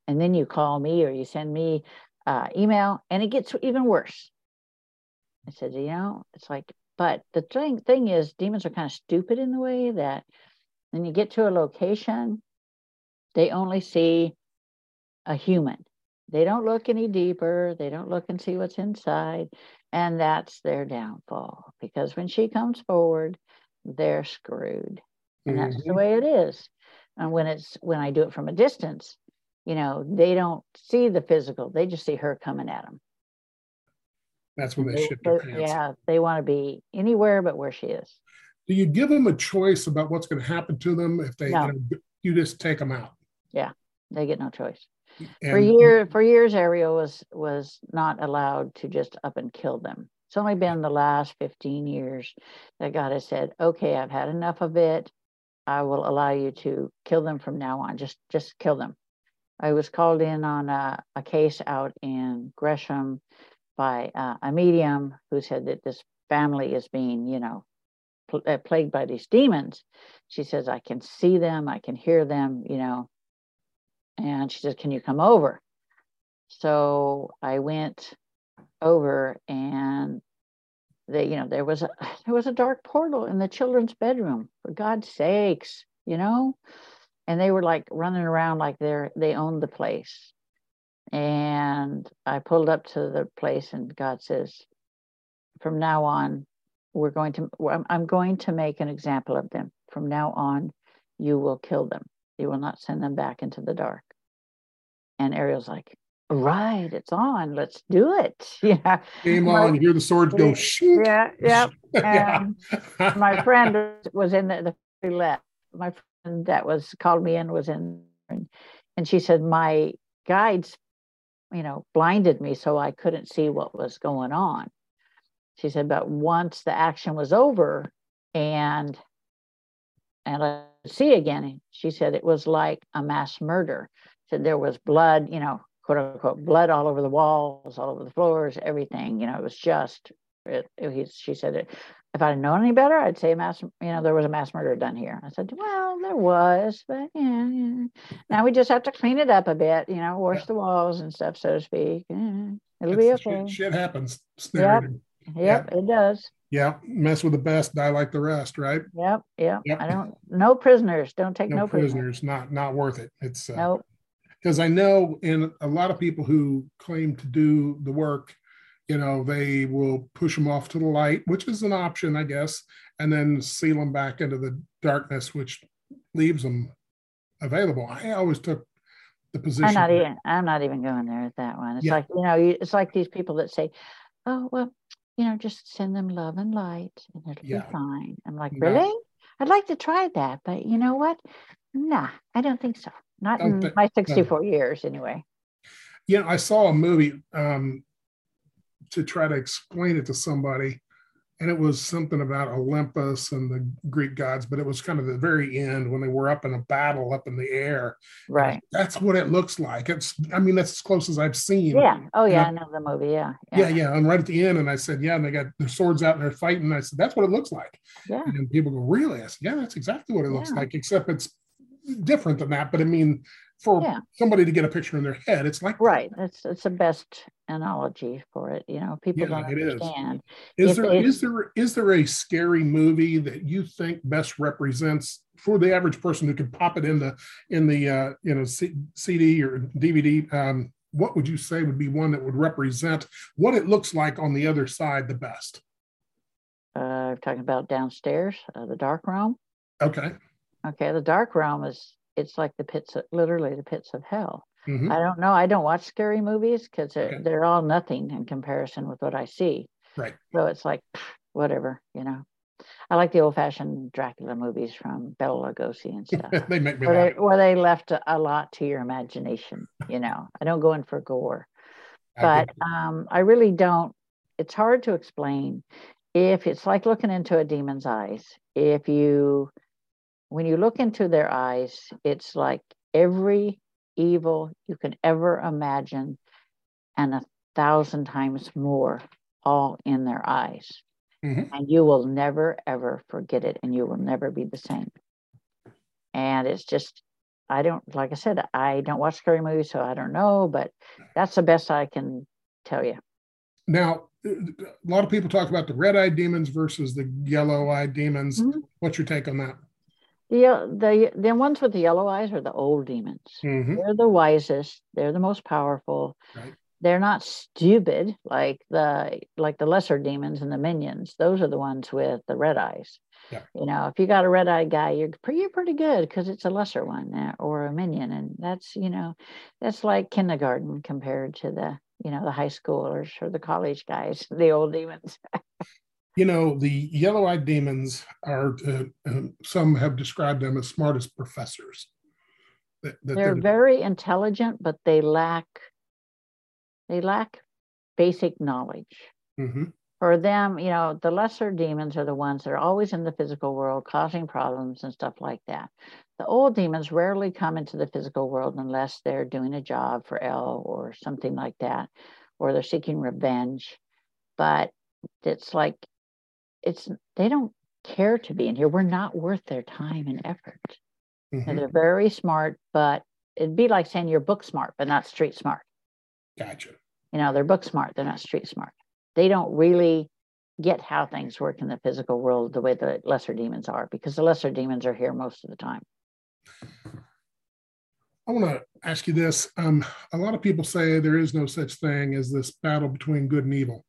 and then you call me or you send me uh, email and it gets even worse. I said, you know, it's like, but the thing thing is, demons are kind of stupid in the way that when you get to a location, they only see a human. They don't look any deeper. They don't look and see what's inside. And that's their downfall because when she comes forward, they're screwed. And that's mm-hmm. the way it is. And when it's when I do it from a distance, you know, they don't see the physical, they just see her coming at them. That's when they, they shit their pants. Yeah, they want to be anywhere but where she is. Do you give them a choice about what's going to happen to them if they no. you, know, you just take them out? Yeah, they get no choice. And, for year for years, Ariel was was not allowed to just up and kill them. It's only been the last 15 years that God has said, okay, I've had enough of it. I will allow you to kill them from now on. Just just kill them. I was called in on a, a case out in Gresham by uh, a medium who said that this family is being, you know, pl- uh, plagued by these demons. She says, I can see them, I can hear them, you know. And she says, Can you come over? So I went over and they, you know, there was a there was a dark portal in the children's bedroom, for God's sakes, you know. And they were like running around like they're they owned the place. And I pulled up to the place and God says, from now on, we're going to I'm going to make an example of them. From now on, you will kill them. You will not send them back into the dark. And Ariel's like, right, it's on. Let's do it. Yeah. Game on. Hear the swords go. Shoot. Yeah. Yep. yeah. my friend was in the, the left. My friend that was called me in was in, and she said my guides, you know, blinded me so I couldn't see what was going on. She said, but once the action was over and and I see again, she said it was like a mass murder. Said there was blood, you know, quote unquote, blood all over the walls, all over the floors, everything. You know, it was just. It, it, she said, it, if I'd known any better, I'd say mass. You know, there was a mass murder done here. I said, well, there was, but yeah, yeah. Now we just have to clean it up a bit. You know, wash yeah. the walls and stuff, so to speak. Yeah, it'll it's, be okay. Shit, shit happens. Yep. Yep, it does. Yeah, mess with the best, die like the rest, right? Yep, yep. yep. I don't. No prisoners. Don't take no, no prisoners. prisoners. Not not worth it. It's uh, nope. Because I know in a lot of people who claim to do the work, you know, they will push them off to the light, which is an option, I guess, and then seal them back into the darkness, which leaves them available. I always took the position. I'm not even. I'm not even going there at that one. It's yeah. like you know, it's like these people that say, "Oh well, you know, just send them love and light and it'll yeah. be fine. I'm like, really? I'd like to try that, but you know what? Nah, I don't think so. Not in th- my 64 no. years, anyway. Yeah, I saw a movie um, to try to explain it to somebody, and it was something about Olympus and the Greek gods, but it was kind of the very end when they were up in a battle up in the air. Right. That's what it looks like. It's, I mean, that's as close as I've seen. Yeah. Oh, yeah. I, I, know the movie. Yeah. yeah. Yeah. Yeah. And right at the end, and I said, yeah, and they got their swords out and they're fighting. I said, that's what it looks like. Yeah. And people go, really? I said, yeah, that's exactly what it looks yeah. like, except it's different than that. But I mean, for yeah. somebody to get a picture in their head. It's like right. It's it's the best analogy for it. You know, people yeah, don't understand. Is, is there is there is there a scary movie that you think best represents for the average person who could pop it in the in the uh, you know C- CD or DVD? Um, what would you say would be one that would represent what it looks like on the other side the best? Uh, talking about downstairs, uh, the dark room. Okay. Okay, the dark realm is it's like the pits of literally the pits of hell. Mm-hmm. I don't know. I don't watch scary movies because they're, okay. they're all nothing in comparison with what I see. Right. So it's like whatever, you know. I like the old-fashioned Dracula movies from Bela Lugosi and stuff. they make me where. They, where they left a, a, lot to your imagination. You know, I don't go in for gore, but um, I really don't. It's hard to explain. If it's like looking into a demon's eyes, if you when you look into their eyes, it's like every evil you can ever imagine and a thousand times more all in their eyes. Mm-hmm. And you will never, ever forget it, and you will never be the same. And it's just, I don't, like I said, I don't watch scary movies, so I don't know, but that's the best I can tell you. Now, a lot of people talk about the red eyed demons versus the yellow eyed demons. Mm-hmm. What's your take on that? The, the the ones with the yellow eyes are the old demons. Mm-hmm. They're the wisest. They're the most powerful. Right. They're not stupid like the like the lesser demons and the minions. Those are the ones with the red eyes. Yeah. You know, if you got a red eyed guy, you're pretty, you're pretty good because it's a lesser one uh, or a minion, and that's you know, that's like kindergarten compared to the you know, the high schoolers or the college guys, the old demons. You know, the yellow eyed demons are, uh, uh, some have described them as smart as professors. That, that they're, they're very intelligent, but they lack, they lack basic knowledge. Mm-hmm. For them, you know, the lesser demons are the ones that are always in the physical world causing problems and stuff like that. The old demons rarely come into the physical world unless they're doing a job for L or something like that, or they're seeking revenge. But it's like, it's they don't care to be in here. We're not worth their time and effort. Mm-hmm. And they're very smart, but it'd be like saying you're book smart, but not street smart. Gotcha. You know, they're book smart, they're not street smart. They don't really get how things work in the physical world the way the lesser demons are, because the lesser demons are here most of the time. I want to ask you this. Um, a lot of people say there is no such thing as this battle between good and evil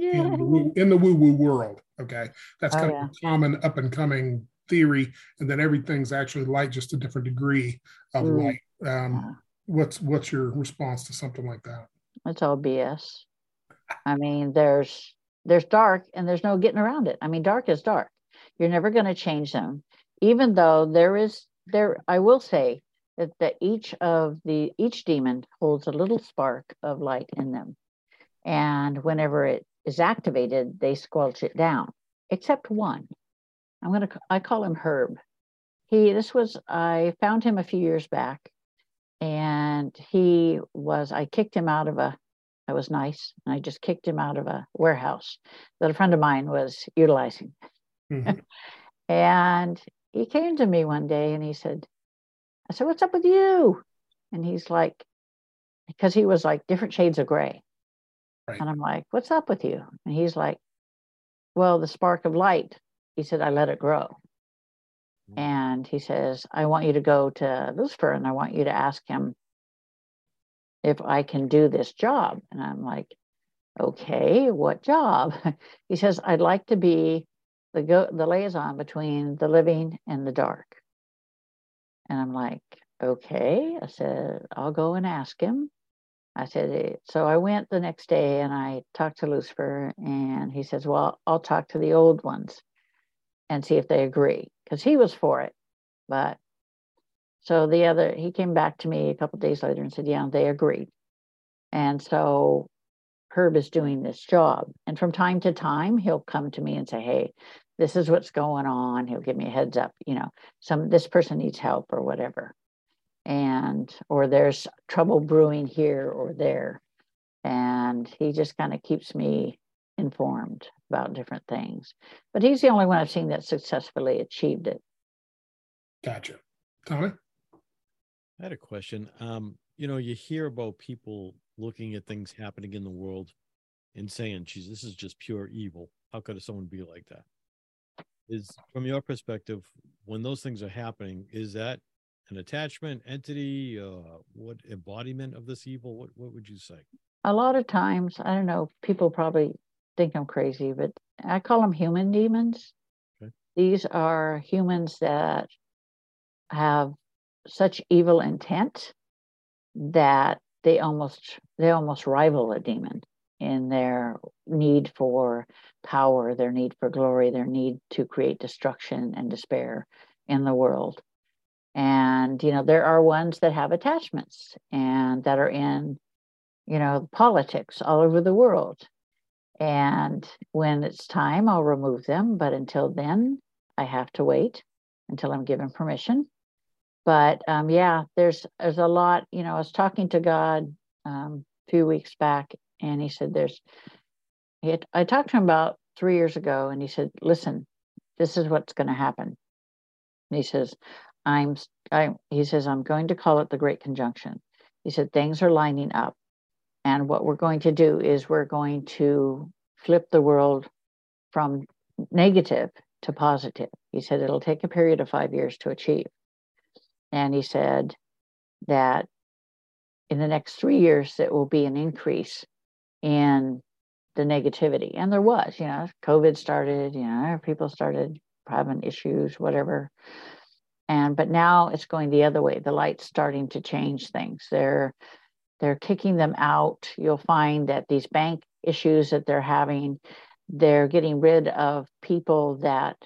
yeah. in, the, in the woo woo world. Okay. That's oh, kind yeah. of a common up and coming theory, and that everything's actually light, just a different degree of mm. light. Um, yeah. What's what's your response to something like that? It's all BS. I mean, there's there's dark and there's no getting around it. I mean, dark is dark. You're never going to change them, even though there is there. I will say that, that each of the each demon holds a little spark of light in them, and whenever it is activated, they squelch it down. Except one. I'm gonna I call him Herb. He this was I found him a few years back, and he was I kicked him out of a that was nice. And I just kicked him out of a warehouse that a friend of mine was utilizing. Mm-hmm. and he came to me one day and he said, I said, What's up with you? And he's like, because he was like different shades of gray. Right. And I'm like, What's up with you? And he's like, Well, the spark of light. He said, I let it grow. Mm-hmm. And he says, I want you to go to Lucifer and I want you to ask him if I can do this job. And I'm like, okay, what job? he says, I'd like to be the go- the liaison between the living and the dark. And I'm like, okay. I said, I'll go and ask him. I said, eh, so I went the next day and I talked to Lucifer, and he says, well, I'll talk to the old ones and see if they agree because he was for it. But so the other, he came back to me a couple days later and said, yeah, they agreed. And so Herb is doing this job. And from time to time, he'll come to me and say, hey, this is what's going on. He'll give me a heads up, you know, some this person needs help or whatever. And or there's trouble brewing here or there. And he just kind of keeps me informed about different things. But he's the only one I've seen that successfully achieved it. Gotcha. Tommy? I had a question. Um, you know, you hear about people looking at things happening in the world and saying, geez, this is just pure evil. How could someone be like that? Is from your perspective, when those things are happening, is that an attachment, entity, uh, what embodiment of this evil? What what would you say? A lot of times, I don't know, people probably think I'm crazy, but I call them human demons. Okay. These are humans that have such evil intent that they almost they almost rival a demon in their need for power, their need for glory, their need to create destruction and despair in the world. And you know, there are ones that have attachments and that are in, you know, politics all over the world. And when it's time, I'll remove them. But until then, I have to wait until I'm given permission but um, yeah, there's there's a lot. You know, I was talking to God um, a few weeks back, and He said, "There's." He had, I talked to him about three years ago, and he said, "Listen, this is what's going to happen." And he says, "I'm." I, he says, "I'm going to call it the Great Conjunction." He said, "Things are lining up, and what we're going to do is we're going to flip the world from negative to positive." He said, "It'll take a period of five years to achieve." And he said that in the next three years, it will be an increase in the negativity. And there was, you know, COVID started, you know, people started having issues, whatever. And but now it's going the other way. The light's starting to change things. They're they're kicking them out. You'll find that these bank issues that they're having, they're getting rid of people that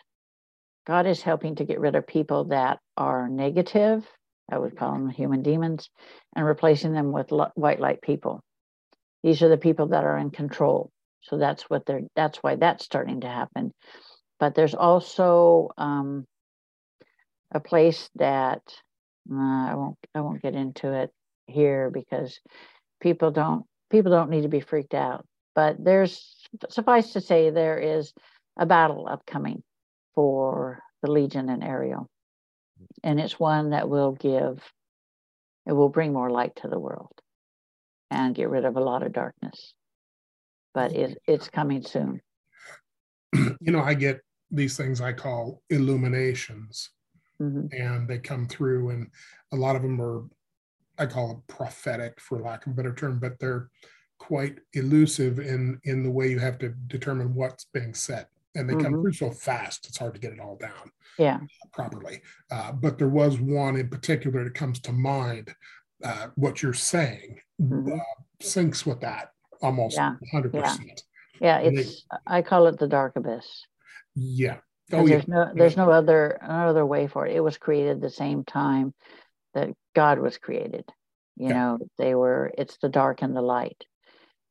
God is helping to get rid of people that are negative. I would call them human demons, and replacing them with white light people. These are the people that are in control. So that's what they're. That's why that's starting to happen. But there's also um, a place that uh, I won't. I won't get into it here because people don't. People don't need to be freaked out. But there's suffice to say there is a battle upcoming for the Legion and Ariel. And it's one that will give, it will bring more light to the world and get rid of a lot of darkness. But it, it's coming soon. You know, I get these things I call illuminations, mm-hmm. and they come through, and a lot of them are, I call them prophetic, for lack of a better term, but they're quite elusive in in the way you have to determine what's being said and they mm-hmm. come through so fast it's hard to get it all down yeah properly uh, but there was one in particular that comes to mind uh, what you're saying mm-hmm. uh, syncs with that almost yeah. 100% yeah, yeah it's they, i call it the dark abyss yeah oh, there's no there's no other no other way for it. It was created the same time that god was created. You yeah. know they were it's the dark and the light.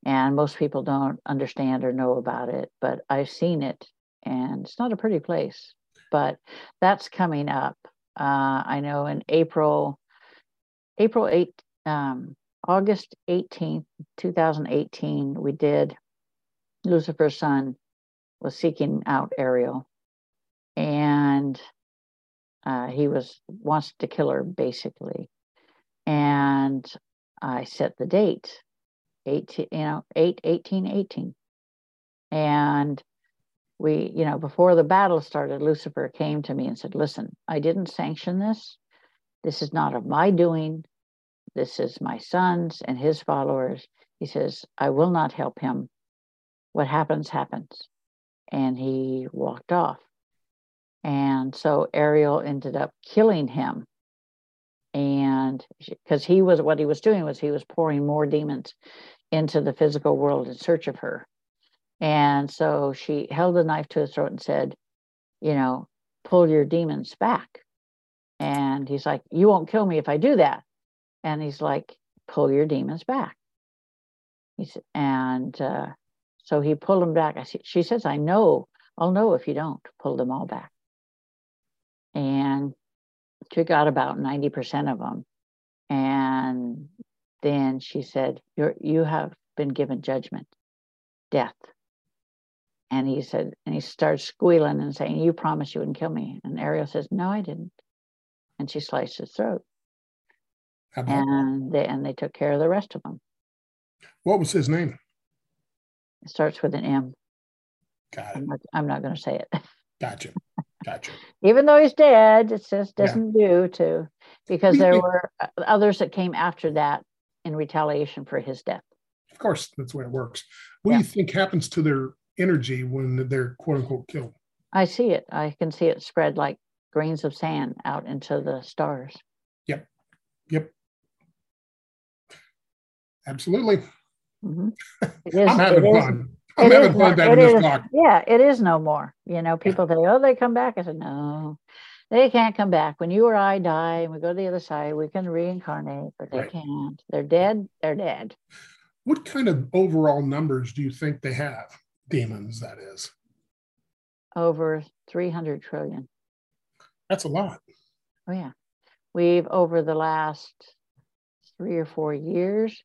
And most people don't understand or know about it but i've seen it and it's not a pretty place but that's coming up. Uh, i know in april april 8 um, august 18th 2018 we did lucifer's son was seeking out ariel and uh, he was wants to kill her basically and i set the date 18, you know, 8, 18, 18. And we, you know, before the battle started, Lucifer came to me and said, Listen, I didn't sanction this. This is not of my doing. This is my son's and his followers. He says, I will not help him. What happens, happens. And he walked off. And so Ariel ended up killing him. And because he was what he was doing was he was pouring more demons into the physical world in search of her. And so she held a knife to his throat and said you know pull your demons back. And he's like you won't kill me if i do that. And he's like pull your demons back. He's and uh, so he pulled them back. She says i know i'll know if you don't pull them all back and took out about 90% of them. And then she said, You're, You have been given judgment, death. And he said, and he starts squealing and saying, You promised you wouldn't kill me. And Ariel says, No, I didn't. And she sliced his throat. And they, and they took care of the rest of them. What was his name? It starts with an M. Got it. I'm not, I'm not going to say it. Gotcha. Gotcha. Even though he's dead, it just doesn't yeah. do to, because there were others that came after that in retaliation for his death. Of course, that's the way it works. What yeah. do you think happens to their energy when they're quote unquote killed? I see it. I can see it spread like grains of sand out into the stars. Yep. Yep. Absolutely. Mm-hmm. I'm having fun. I'm having fun having this talk. Yeah, it is no more. You know, people say, oh, they come back. I said, no, they can't come back. When you or I die and we go to the other side, we can reincarnate, but they right. can't. They're dead. They're dead. What kind of overall numbers do you think they have? Demons, that is. Over 300 trillion. That's a lot. Oh, yeah. We've, over the last three or four years,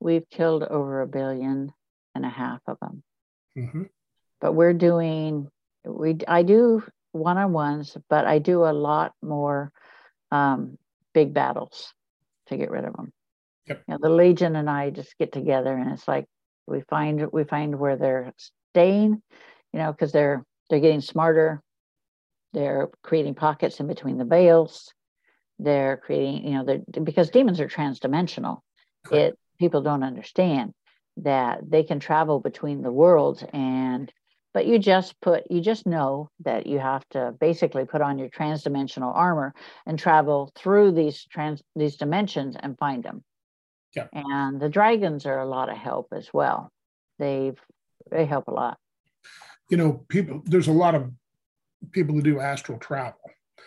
we've killed over a billion and a half of them. Mm-hmm. But we're doing we I do one on ones, but I do a lot more um, big battles to get rid of them. Yep. You know, the Legion and I just get together, and it's like we find we find where they're staying, you know, because they're they're getting smarter. They're creating pockets in between the veils. They're creating, you know, they're because demons are transdimensional. Correct. It people don't understand that they can travel between the worlds and but you just put you just know that you have to basically put on your transdimensional armor and travel through these trans these dimensions and find them Yeah. And the dragons are a lot of help as well. They've they help a lot. You know, people there's a lot of people who do astral travel.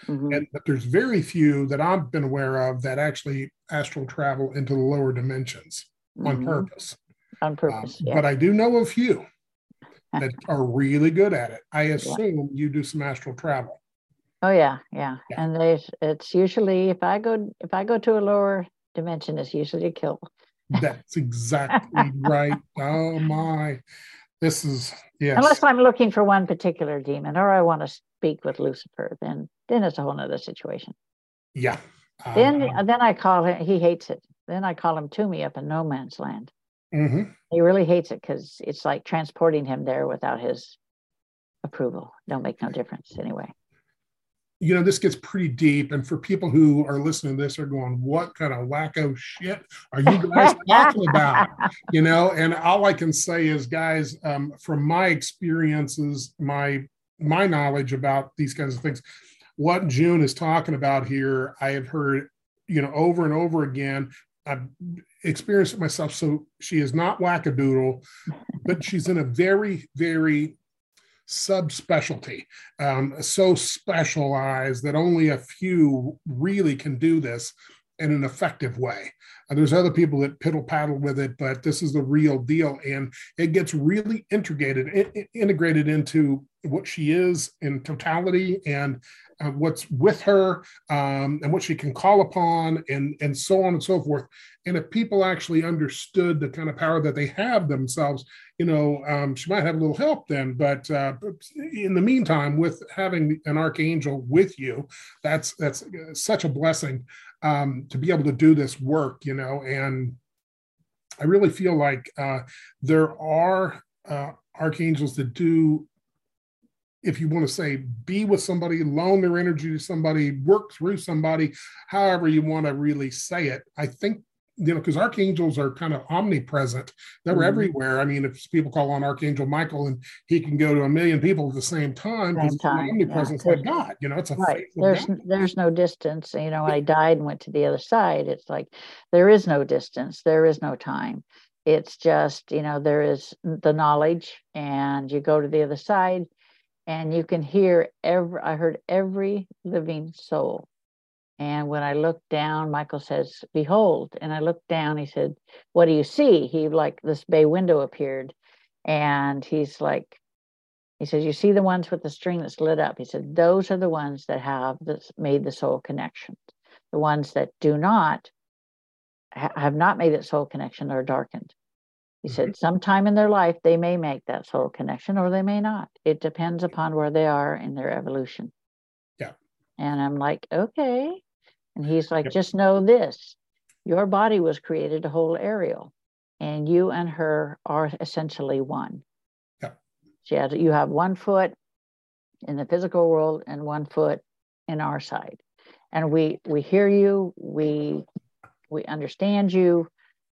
Mm-hmm. And, but there's very few that I've been aware of that actually astral travel into the lower dimensions mm-hmm. on purpose. On purpose. Um, yeah. But I do know a few that are really good at it. I assume yeah. you do some astral travel. Oh yeah, yeah, yeah. And they, it's usually if I go if I go to a lower dimension, it's usually a kill. That's exactly right. Oh my, this is yes. Unless I'm looking for one particular demon, or I want to speak with Lucifer, then then it's a whole other situation. Yeah. then um, then I call him. He hates it. Then I call him to me up in no man's land. Mm-hmm. He really hates it because it's like transporting him there without his approval. Don't make no difference anyway. You know, this gets pretty deep. And for people who are listening to this are going, what kind of wacko shit are you guys talking about? You know, and all I can say is, guys, um, from my experiences, my my knowledge about these kinds of things, what June is talking about here, I have heard, you know, over and over again. I've experienced it myself. So she is not wackadoodle, but she's in a very, very subspecialty, um, so specialized that only a few really can do this in an effective way. And there's other people that piddle paddle with it, but this is the real deal, and it gets really integrated integrated into what she is in totality and uh, what's with her um, and what she can call upon and and so on and so forth. And if people actually understood the kind of power that they have themselves you know um, she might have a little help then but uh, in the meantime with having an archangel with you that's that's such a blessing um, to be able to do this work you know and i really feel like uh, there are uh, archangels that do if you want to say be with somebody, loan their energy to somebody, work through somebody, however you want to really say it. I think you know, because archangels are kind of omnipresent. They're mm-hmm. everywhere. I mean, if people call on Archangel Michael and he can go to a million people at the same time, same time. omnipresence yeah. like God. You know, it's a right. There's there's no distance. You know, I died and went to the other side. It's like there is no distance. There is no time. It's just you know there is the knowledge, and you go to the other side and you can hear every i heard every living soul. And when i looked down michael says behold and i looked down he said what do you see? He like this bay window appeared and he's like he says you see the ones with the string that's lit up? He said those are the ones that have this made the soul connection. The ones that do not have not made that soul connection are darkened he mm-hmm. said, sometime in their life, they may make that soul connection or they may not. It depends upon where they are in their evolution. Yeah. And I'm like, okay. And he's like, yep. just know this your body was created to hold Ariel, and you and her are essentially one. Yeah. She has, you have one foot in the physical world and one foot in our side. And we we hear you, we we understand you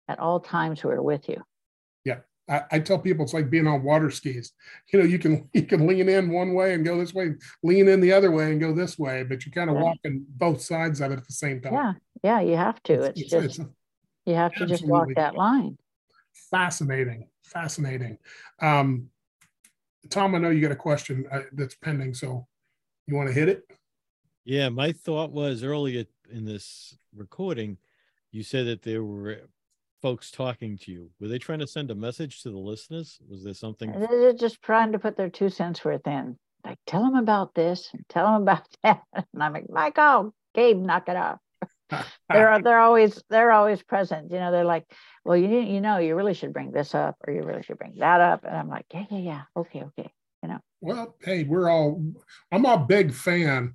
at all times we're with you. I, I, tell people it's like being on water skis. You know, you can you can lean in one way and go this way, lean in the other way and go this way, but you're kind of walk in both sides of it at the same time. Yeah, yeah, you have to. It's, it's, just it's, you have to just walk that line. Fascinating, fascinating. Um, Tom, I know you got a question uh, that's pending, so you want to hit it? Yeah, my thought was earlier in this recording, you said that there were folks talking to you? Were they trying to send a message to the listeners? Was there something? They're just trying to put their two cents worth in. Like, tell them about this and tell them about that. And I'm like, Michael, Gabe, knock it off. they're they're always they're always present. You know, they're like, well, you you know, you really should bring this up or you really should bring that up. And I'm like, yeah, yeah, yeah, okay, okay. You know. Well, hey, we're all. I'm a big fan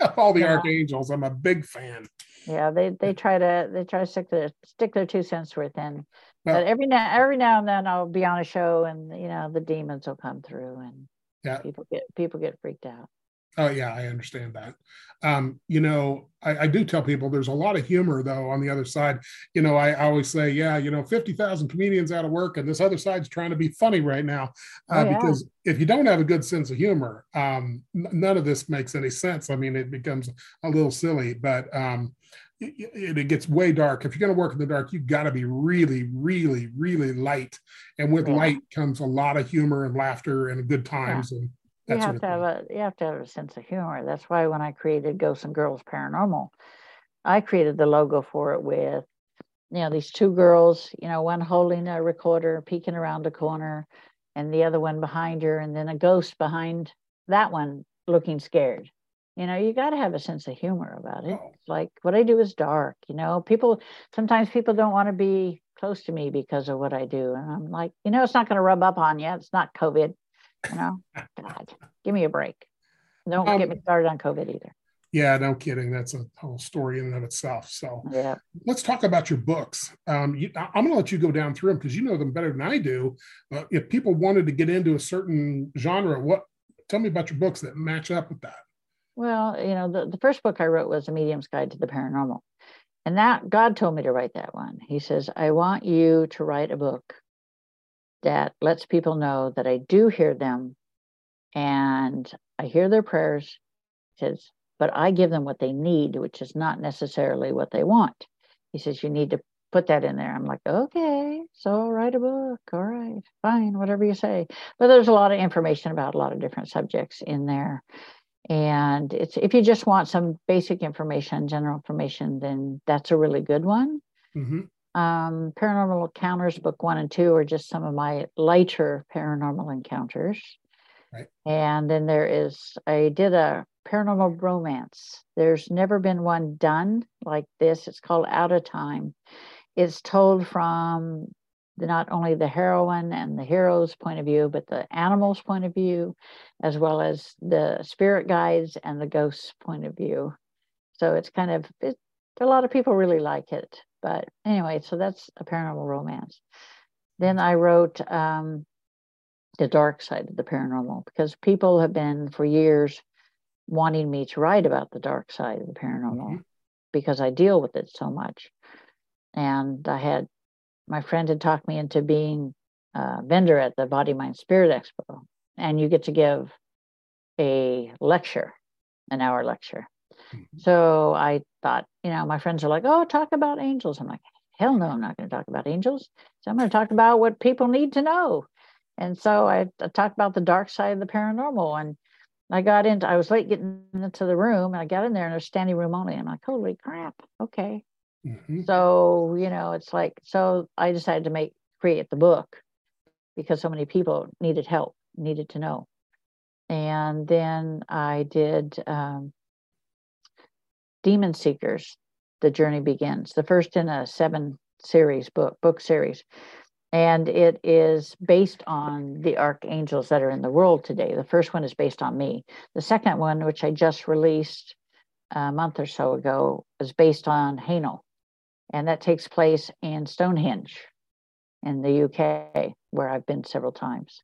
of all the yeah. archangels. I'm a big fan yeah they they try to they try to stick their stick their two cents worth in. But every now every now and then i'll be on a show and you know the demons will come through and yeah. people get people get freaked out Oh yeah, I understand that. Um, you know, I, I, do tell people there's a lot of humor though on the other side. You know, I, I always say, yeah, you know, 50,000 comedians out of work and this other side's trying to be funny right now. Uh, oh, yeah. Because if you don't have a good sense of humor, um, n- none of this makes any sense. I mean, it becomes a little silly, but um, it, it, gets way dark. If you're going to work in the dark, you've got to be really, really, really light. And with yeah. light comes a lot of humor and laughter and good times. Yeah. And you have to have a you have to have a sense of humor. That's why when I created Ghosts and Girls Paranormal, I created the logo for it with you know these two girls, you know, one holding a recorder, peeking around a corner, and the other one behind her, and then a ghost behind that one looking scared. You know, you got to have a sense of humor about it. Oh. Like what I do is dark. You know, people sometimes people don't want to be close to me because of what I do, and I'm like, you know, it's not going to rub up on you. It's not COVID. You know, God, give me a break. Don't um, get me started on COVID either. Yeah, no kidding. That's a whole story in and of itself. So yeah, let's talk about your books. Um, you, I'm going to let you go down through them because you know them better than I do. Uh, if people wanted to get into a certain genre, what? Tell me about your books that match up with that. Well, you know, the, the first book I wrote was A Medium's Guide to the Paranormal. And that God told me to write that one. He says, I want you to write a book that lets people know that I do hear them and I hear their prayers, He says, but I give them what they need, which is not necessarily what they want. He says, you need to put that in there. I'm like, okay, so write a book. All right, fine, whatever you say. But there's a lot of information about a lot of different subjects in there. And it's if you just want some basic information, general information, then that's a really good one. Mm-hmm um, Paranormal Encounters, book one and two, are just some of my lighter paranormal encounters. Right. And then there is, I did a paranormal romance. There's never been one done like this. It's called Out of Time. It's told from not only the heroine and the hero's point of view, but the animal's point of view, as well as the spirit guides and the ghost's point of view. So it's kind of, it, a lot of people really like it. But anyway, so that's a paranormal romance. Then I wrote um, The Dark Side of the Paranormal because people have been for years wanting me to write about the dark side of the paranormal mm-hmm. because I deal with it so much. And I had my friend had talked me into being a vendor at the Body Mind Spirit Expo, and you get to give a lecture, an hour lecture. Mm-hmm. So I thought, you know, my friends are like, oh, talk about angels. I'm like, hell no, I'm not going to talk about angels. So I'm going to talk about what people need to know. And so I, I talked about the dark side of the paranormal. And I got into, I was late getting into the room and I got in there and there's standing room only. I'm like, holy crap. Okay. Mm-hmm. So, you know, it's like, so I decided to make, create the book because so many people needed help, needed to know. And then I did um, Demon Seekers, The Journey Begins, the first in a seven series book, book series. And it is based on the archangels that are in the world today. The first one is based on me. The second one, which I just released a month or so ago, is based on Haniel. And that takes place in Stonehenge in the UK, where I've been several times.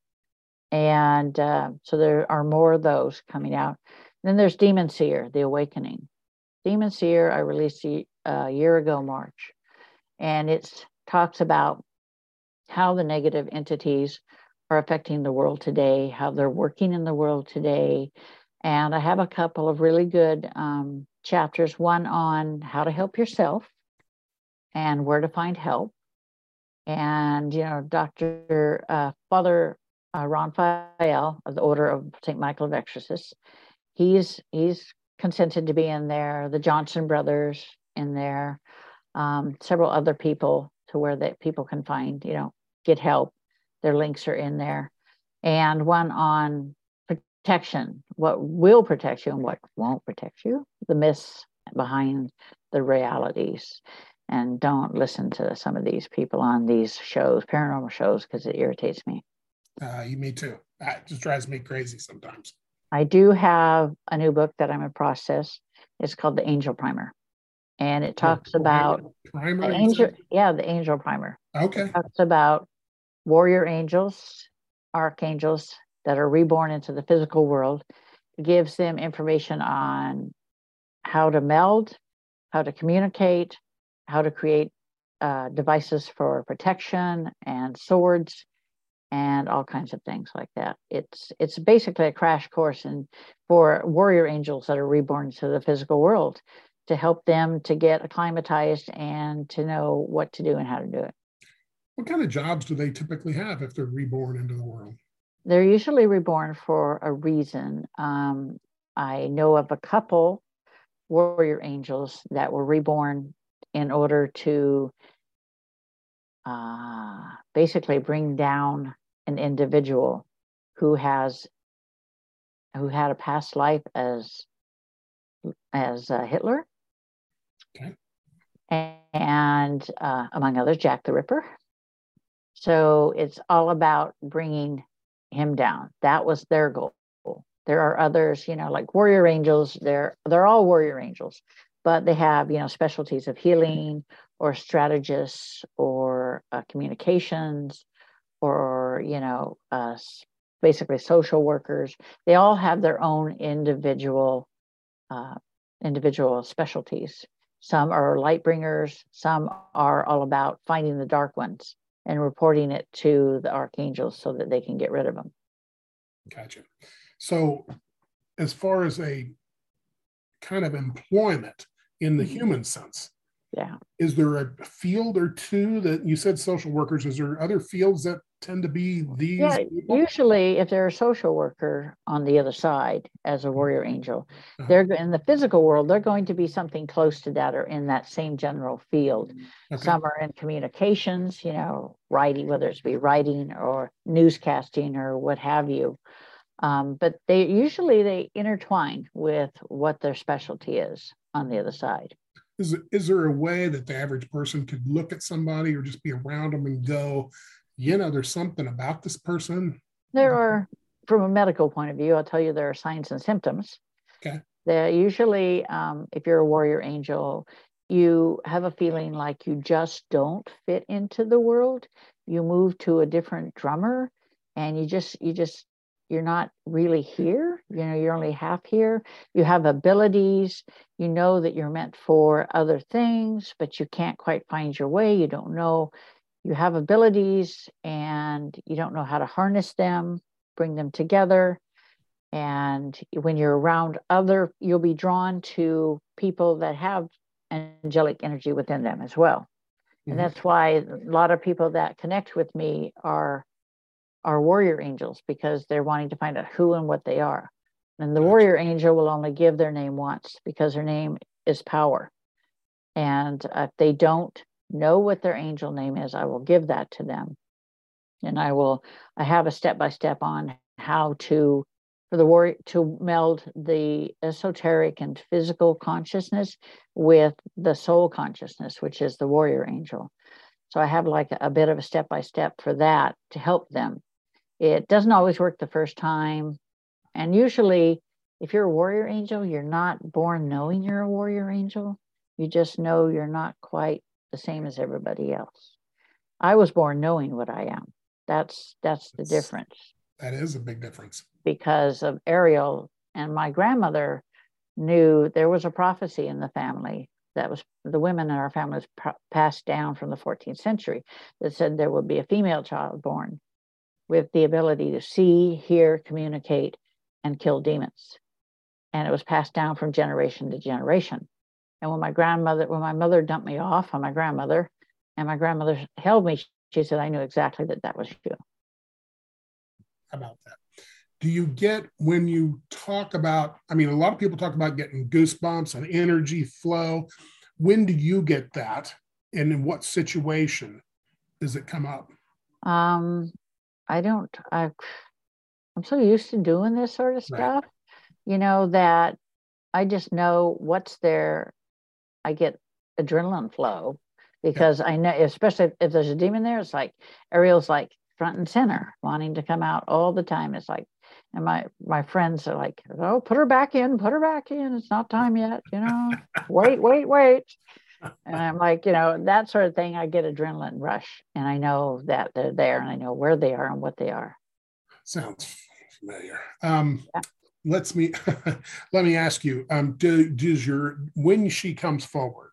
And uh, so there are more of those coming out. then there's Demon Seer, The Awakening. Demon Seer, I released a, a year ago, March, and it talks about how the negative entities are affecting the world today, how they're working in the world today. And I have a couple of really good um, chapters one on how to help yourself and where to find help. And, you know, Dr. Uh, Father uh, Ron Fael of the Order of St. Michael of Exorcists, he's, he's consented to be in there, the Johnson brothers in there, um, several other people to where that people can find, you know, get help. Their links are in there. And one on protection, what will protect you and what won't protect you, the myths behind the realities. And don't listen to some of these people on these shows, paranormal shows, because it irritates me. Uh, me too. That just drives me crazy sometimes. I do have a new book that I'm in process. It's called The Angel Primer. And it talks the about primer, angel, yeah, the angel primer. Okay. It talks about warrior angels, archangels that are reborn into the physical world. gives them information on how to meld, how to communicate, how to create uh, devices for protection and swords and all kinds of things like that. It's it's basically a crash course in for warrior angels that are reborn to the physical world to help them to get acclimatized and to know what to do and how to do it. What kind of jobs do they typically have if they're reborn into the world? They're usually reborn for a reason. Um, I know of a couple warrior angels that were reborn in order to uh, basically bring down an individual who has who had a past life as as uh, Hitler, okay. and uh, among others, Jack the Ripper. So it's all about bringing him down. That was their goal. There are others, you know, like warrior angels. They're they're all warrior angels, but they have you know specialties of healing or strategists or uh, communications or you know uh, basically social workers. They all have their own individual uh, individual specialties. Some are light bringers. Some are all about finding the dark ones and reporting it to the archangels so that they can get rid of them. Gotcha. So, as far as a kind of employment in the mm-hmm. human sense, yeah, is there a field or two that you said social workers? Is there other fields that tend to be these? Yeah, people? usually if they're a social worker on the other side as a warrior angel, uh-huh. they're in the physical world, they're going to be something close to that or in that same general field. Okay. Some are in communications, you know, writing, whether it's be writing or newscasting or what have you. Um, but they usually they intertwine with what their specialty is on the other side. Is, is there a way that the average person could look at somebody or just be around them and go, you know, there's something about this person. There are, from a medical point of view, I'll tell you there are signs and symptoms. Okay. They're usually, um, if you're a warrior angel, you have a feeling like you just don't fit into the world. You move to a different drummer, and you just you just you're not really here. You know, you're only half here. You have abilities. You know that you're meant for other things, but you can't quite find your way. You don't know you have abilities and you don't know how to harness them, bring them together. And when you're around other, you'll be drawn to people that have angelic energy within them as well. Mm-hmm. And that's why a lot of people that connect with me are are warrior angels because they're wanting to find out who and what they are. And the gotcha. warrior angel will only give their name once because their name is power. And if they don't know what their angel name is, I will give that to them. And I will, I have a step by step on how to, for the war, to meld the esoteric and physical consciousness with the soul consciousness, which is the warrior angel. So I have like a, a bit of a step by step for that to help them. It doesn't always work the first time. And usually, if you're a warrior angel, you're not born knowing you're a warrior angel. You just know you're not quite the same as everybody else. I was born knowing what I am. That's that's the that's, difference. That is a big difference. Because of Ariel and my grandmother knew there was a prophecy in the family that was the women in our family was passed down from the 14th century that said there would be a female child born with the ability to see, hear, communicate, and kill demons. And it was passed down from generation to generation. And when my grandmother, when my mother dumped me off on my grandmother, and my grandmother held me, she said, I knew exactly that that was you. How about that? Do you get when you talk about, I mean, a lot of people talk about getting goosebumps and energy flow. When do you get that? And in what situation does it come up? Um, I don't, I, I'm so used to doing this sort of stuff, right. you know, that I just know what's there I get adrenaline flow because yeah. I know, especially if there's a demon there, it's like Ariel's like front and center, wanting to come out all the time. It's like, and my my friends are like, "Oh, put her back in, put her back in. It's not time yet, you know. wait, wait, wait." And I'm like, you know, that sort of thing. I get adrenaline rush, and I know that they're there, and I know where they are and what they are. Sounds familiar. Um, yeah. let's me let me ask you um do, does your when she comes forward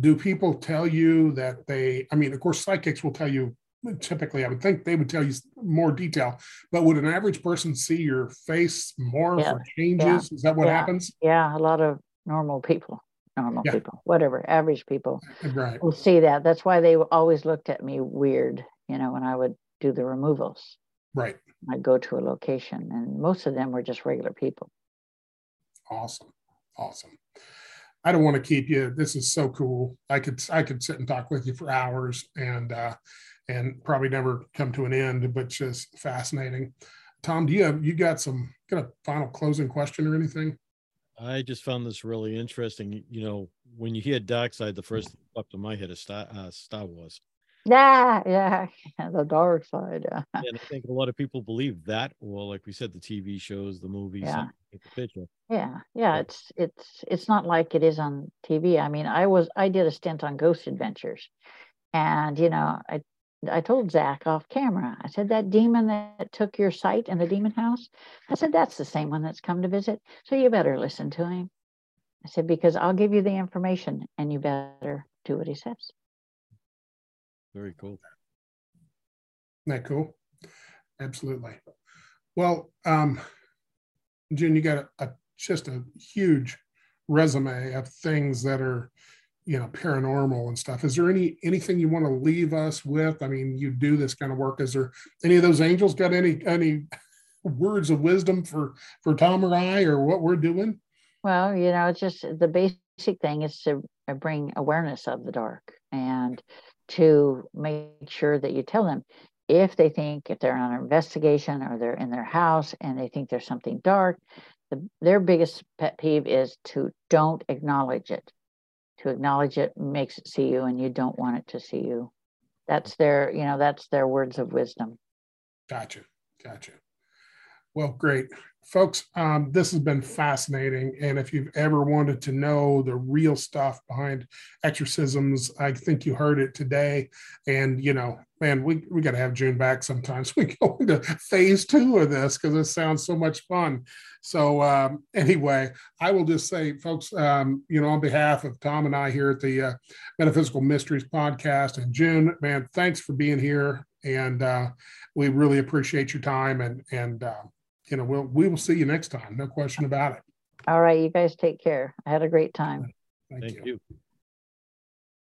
do people tell you that they i mean of course psychics will tell you typically i would think they would tell you more detail but would an average person see your face more yeah. for changes yeah. is that what happens yeah a lot of normal people normal people whatever average people right will see that that's why they always looked at me weird you know when i would do the removals right i'd go to a location and most of them were just regular people awesome awesome I don't want to keep you. This is so cool. I could I could sit and talk with you for hours and uh, and probably never come to an end, but just fascinating. Tom, do you have you got some got a final closing question or anything? I just found this really interesting. You know, when you hear Dark Side, the first thing up to my head is Star, uh, Star Wars. Yeah, yeah, the dark side. Yeah. And I think a lot of people believe that, or like we said, the TV shows, the movies, yeah. the picture. Yeah, yeah. It's it's it's not like it is on TV. I mean, I was I did a stint on Ghost Adventures, and you know, I I told Zak off camera. I said that demon that took your sight in the demon house. I said that's the same one that's come to visit. So you better listen to him. I said because I'll give you the information, and you better do what he says. Very cool. Isn't that cool? Absolutely. Well, um, Jen, you got a, a, just a huge resume of things that are, you know, paranormal and stuff. Is there any anything you want to leave us with? I mean, you do this kind of work. Is there any of those angels got any any words of wisdom for for Tom or I or what we're doing? Well, you know, it's just the basic thing is to uh, bring awareness of the dark and to make sure that you tell them if they think if they're on an investigation or they're in their house and they think there's something dark the, their biggest pet peeve is to don't acknowledge it to acknowledge it makes it see you and you don't want it to see you. That's their you know that's their words of wisdom. Gotcha. Gotcha. Well great folks, um, this has been fascinating. And if you've ever wanted to know the real stuff behind exorcisms, I think you heard it today. And, you know, man, we, we got to have June back sometimes. We go into phase two of this because it sounds so much fun. So, um, anyway, I will just say, folks, um, you know, on behalf of Tom and I here at the uh, Metaphysical Mysteries podcast and June, man, thanks for being here. And uh, we really appreciate your time and, and, uh, you know, we'll we will see you next time. No question about it. All right, you guys take care. I had a great time. Thank, Thank you. you.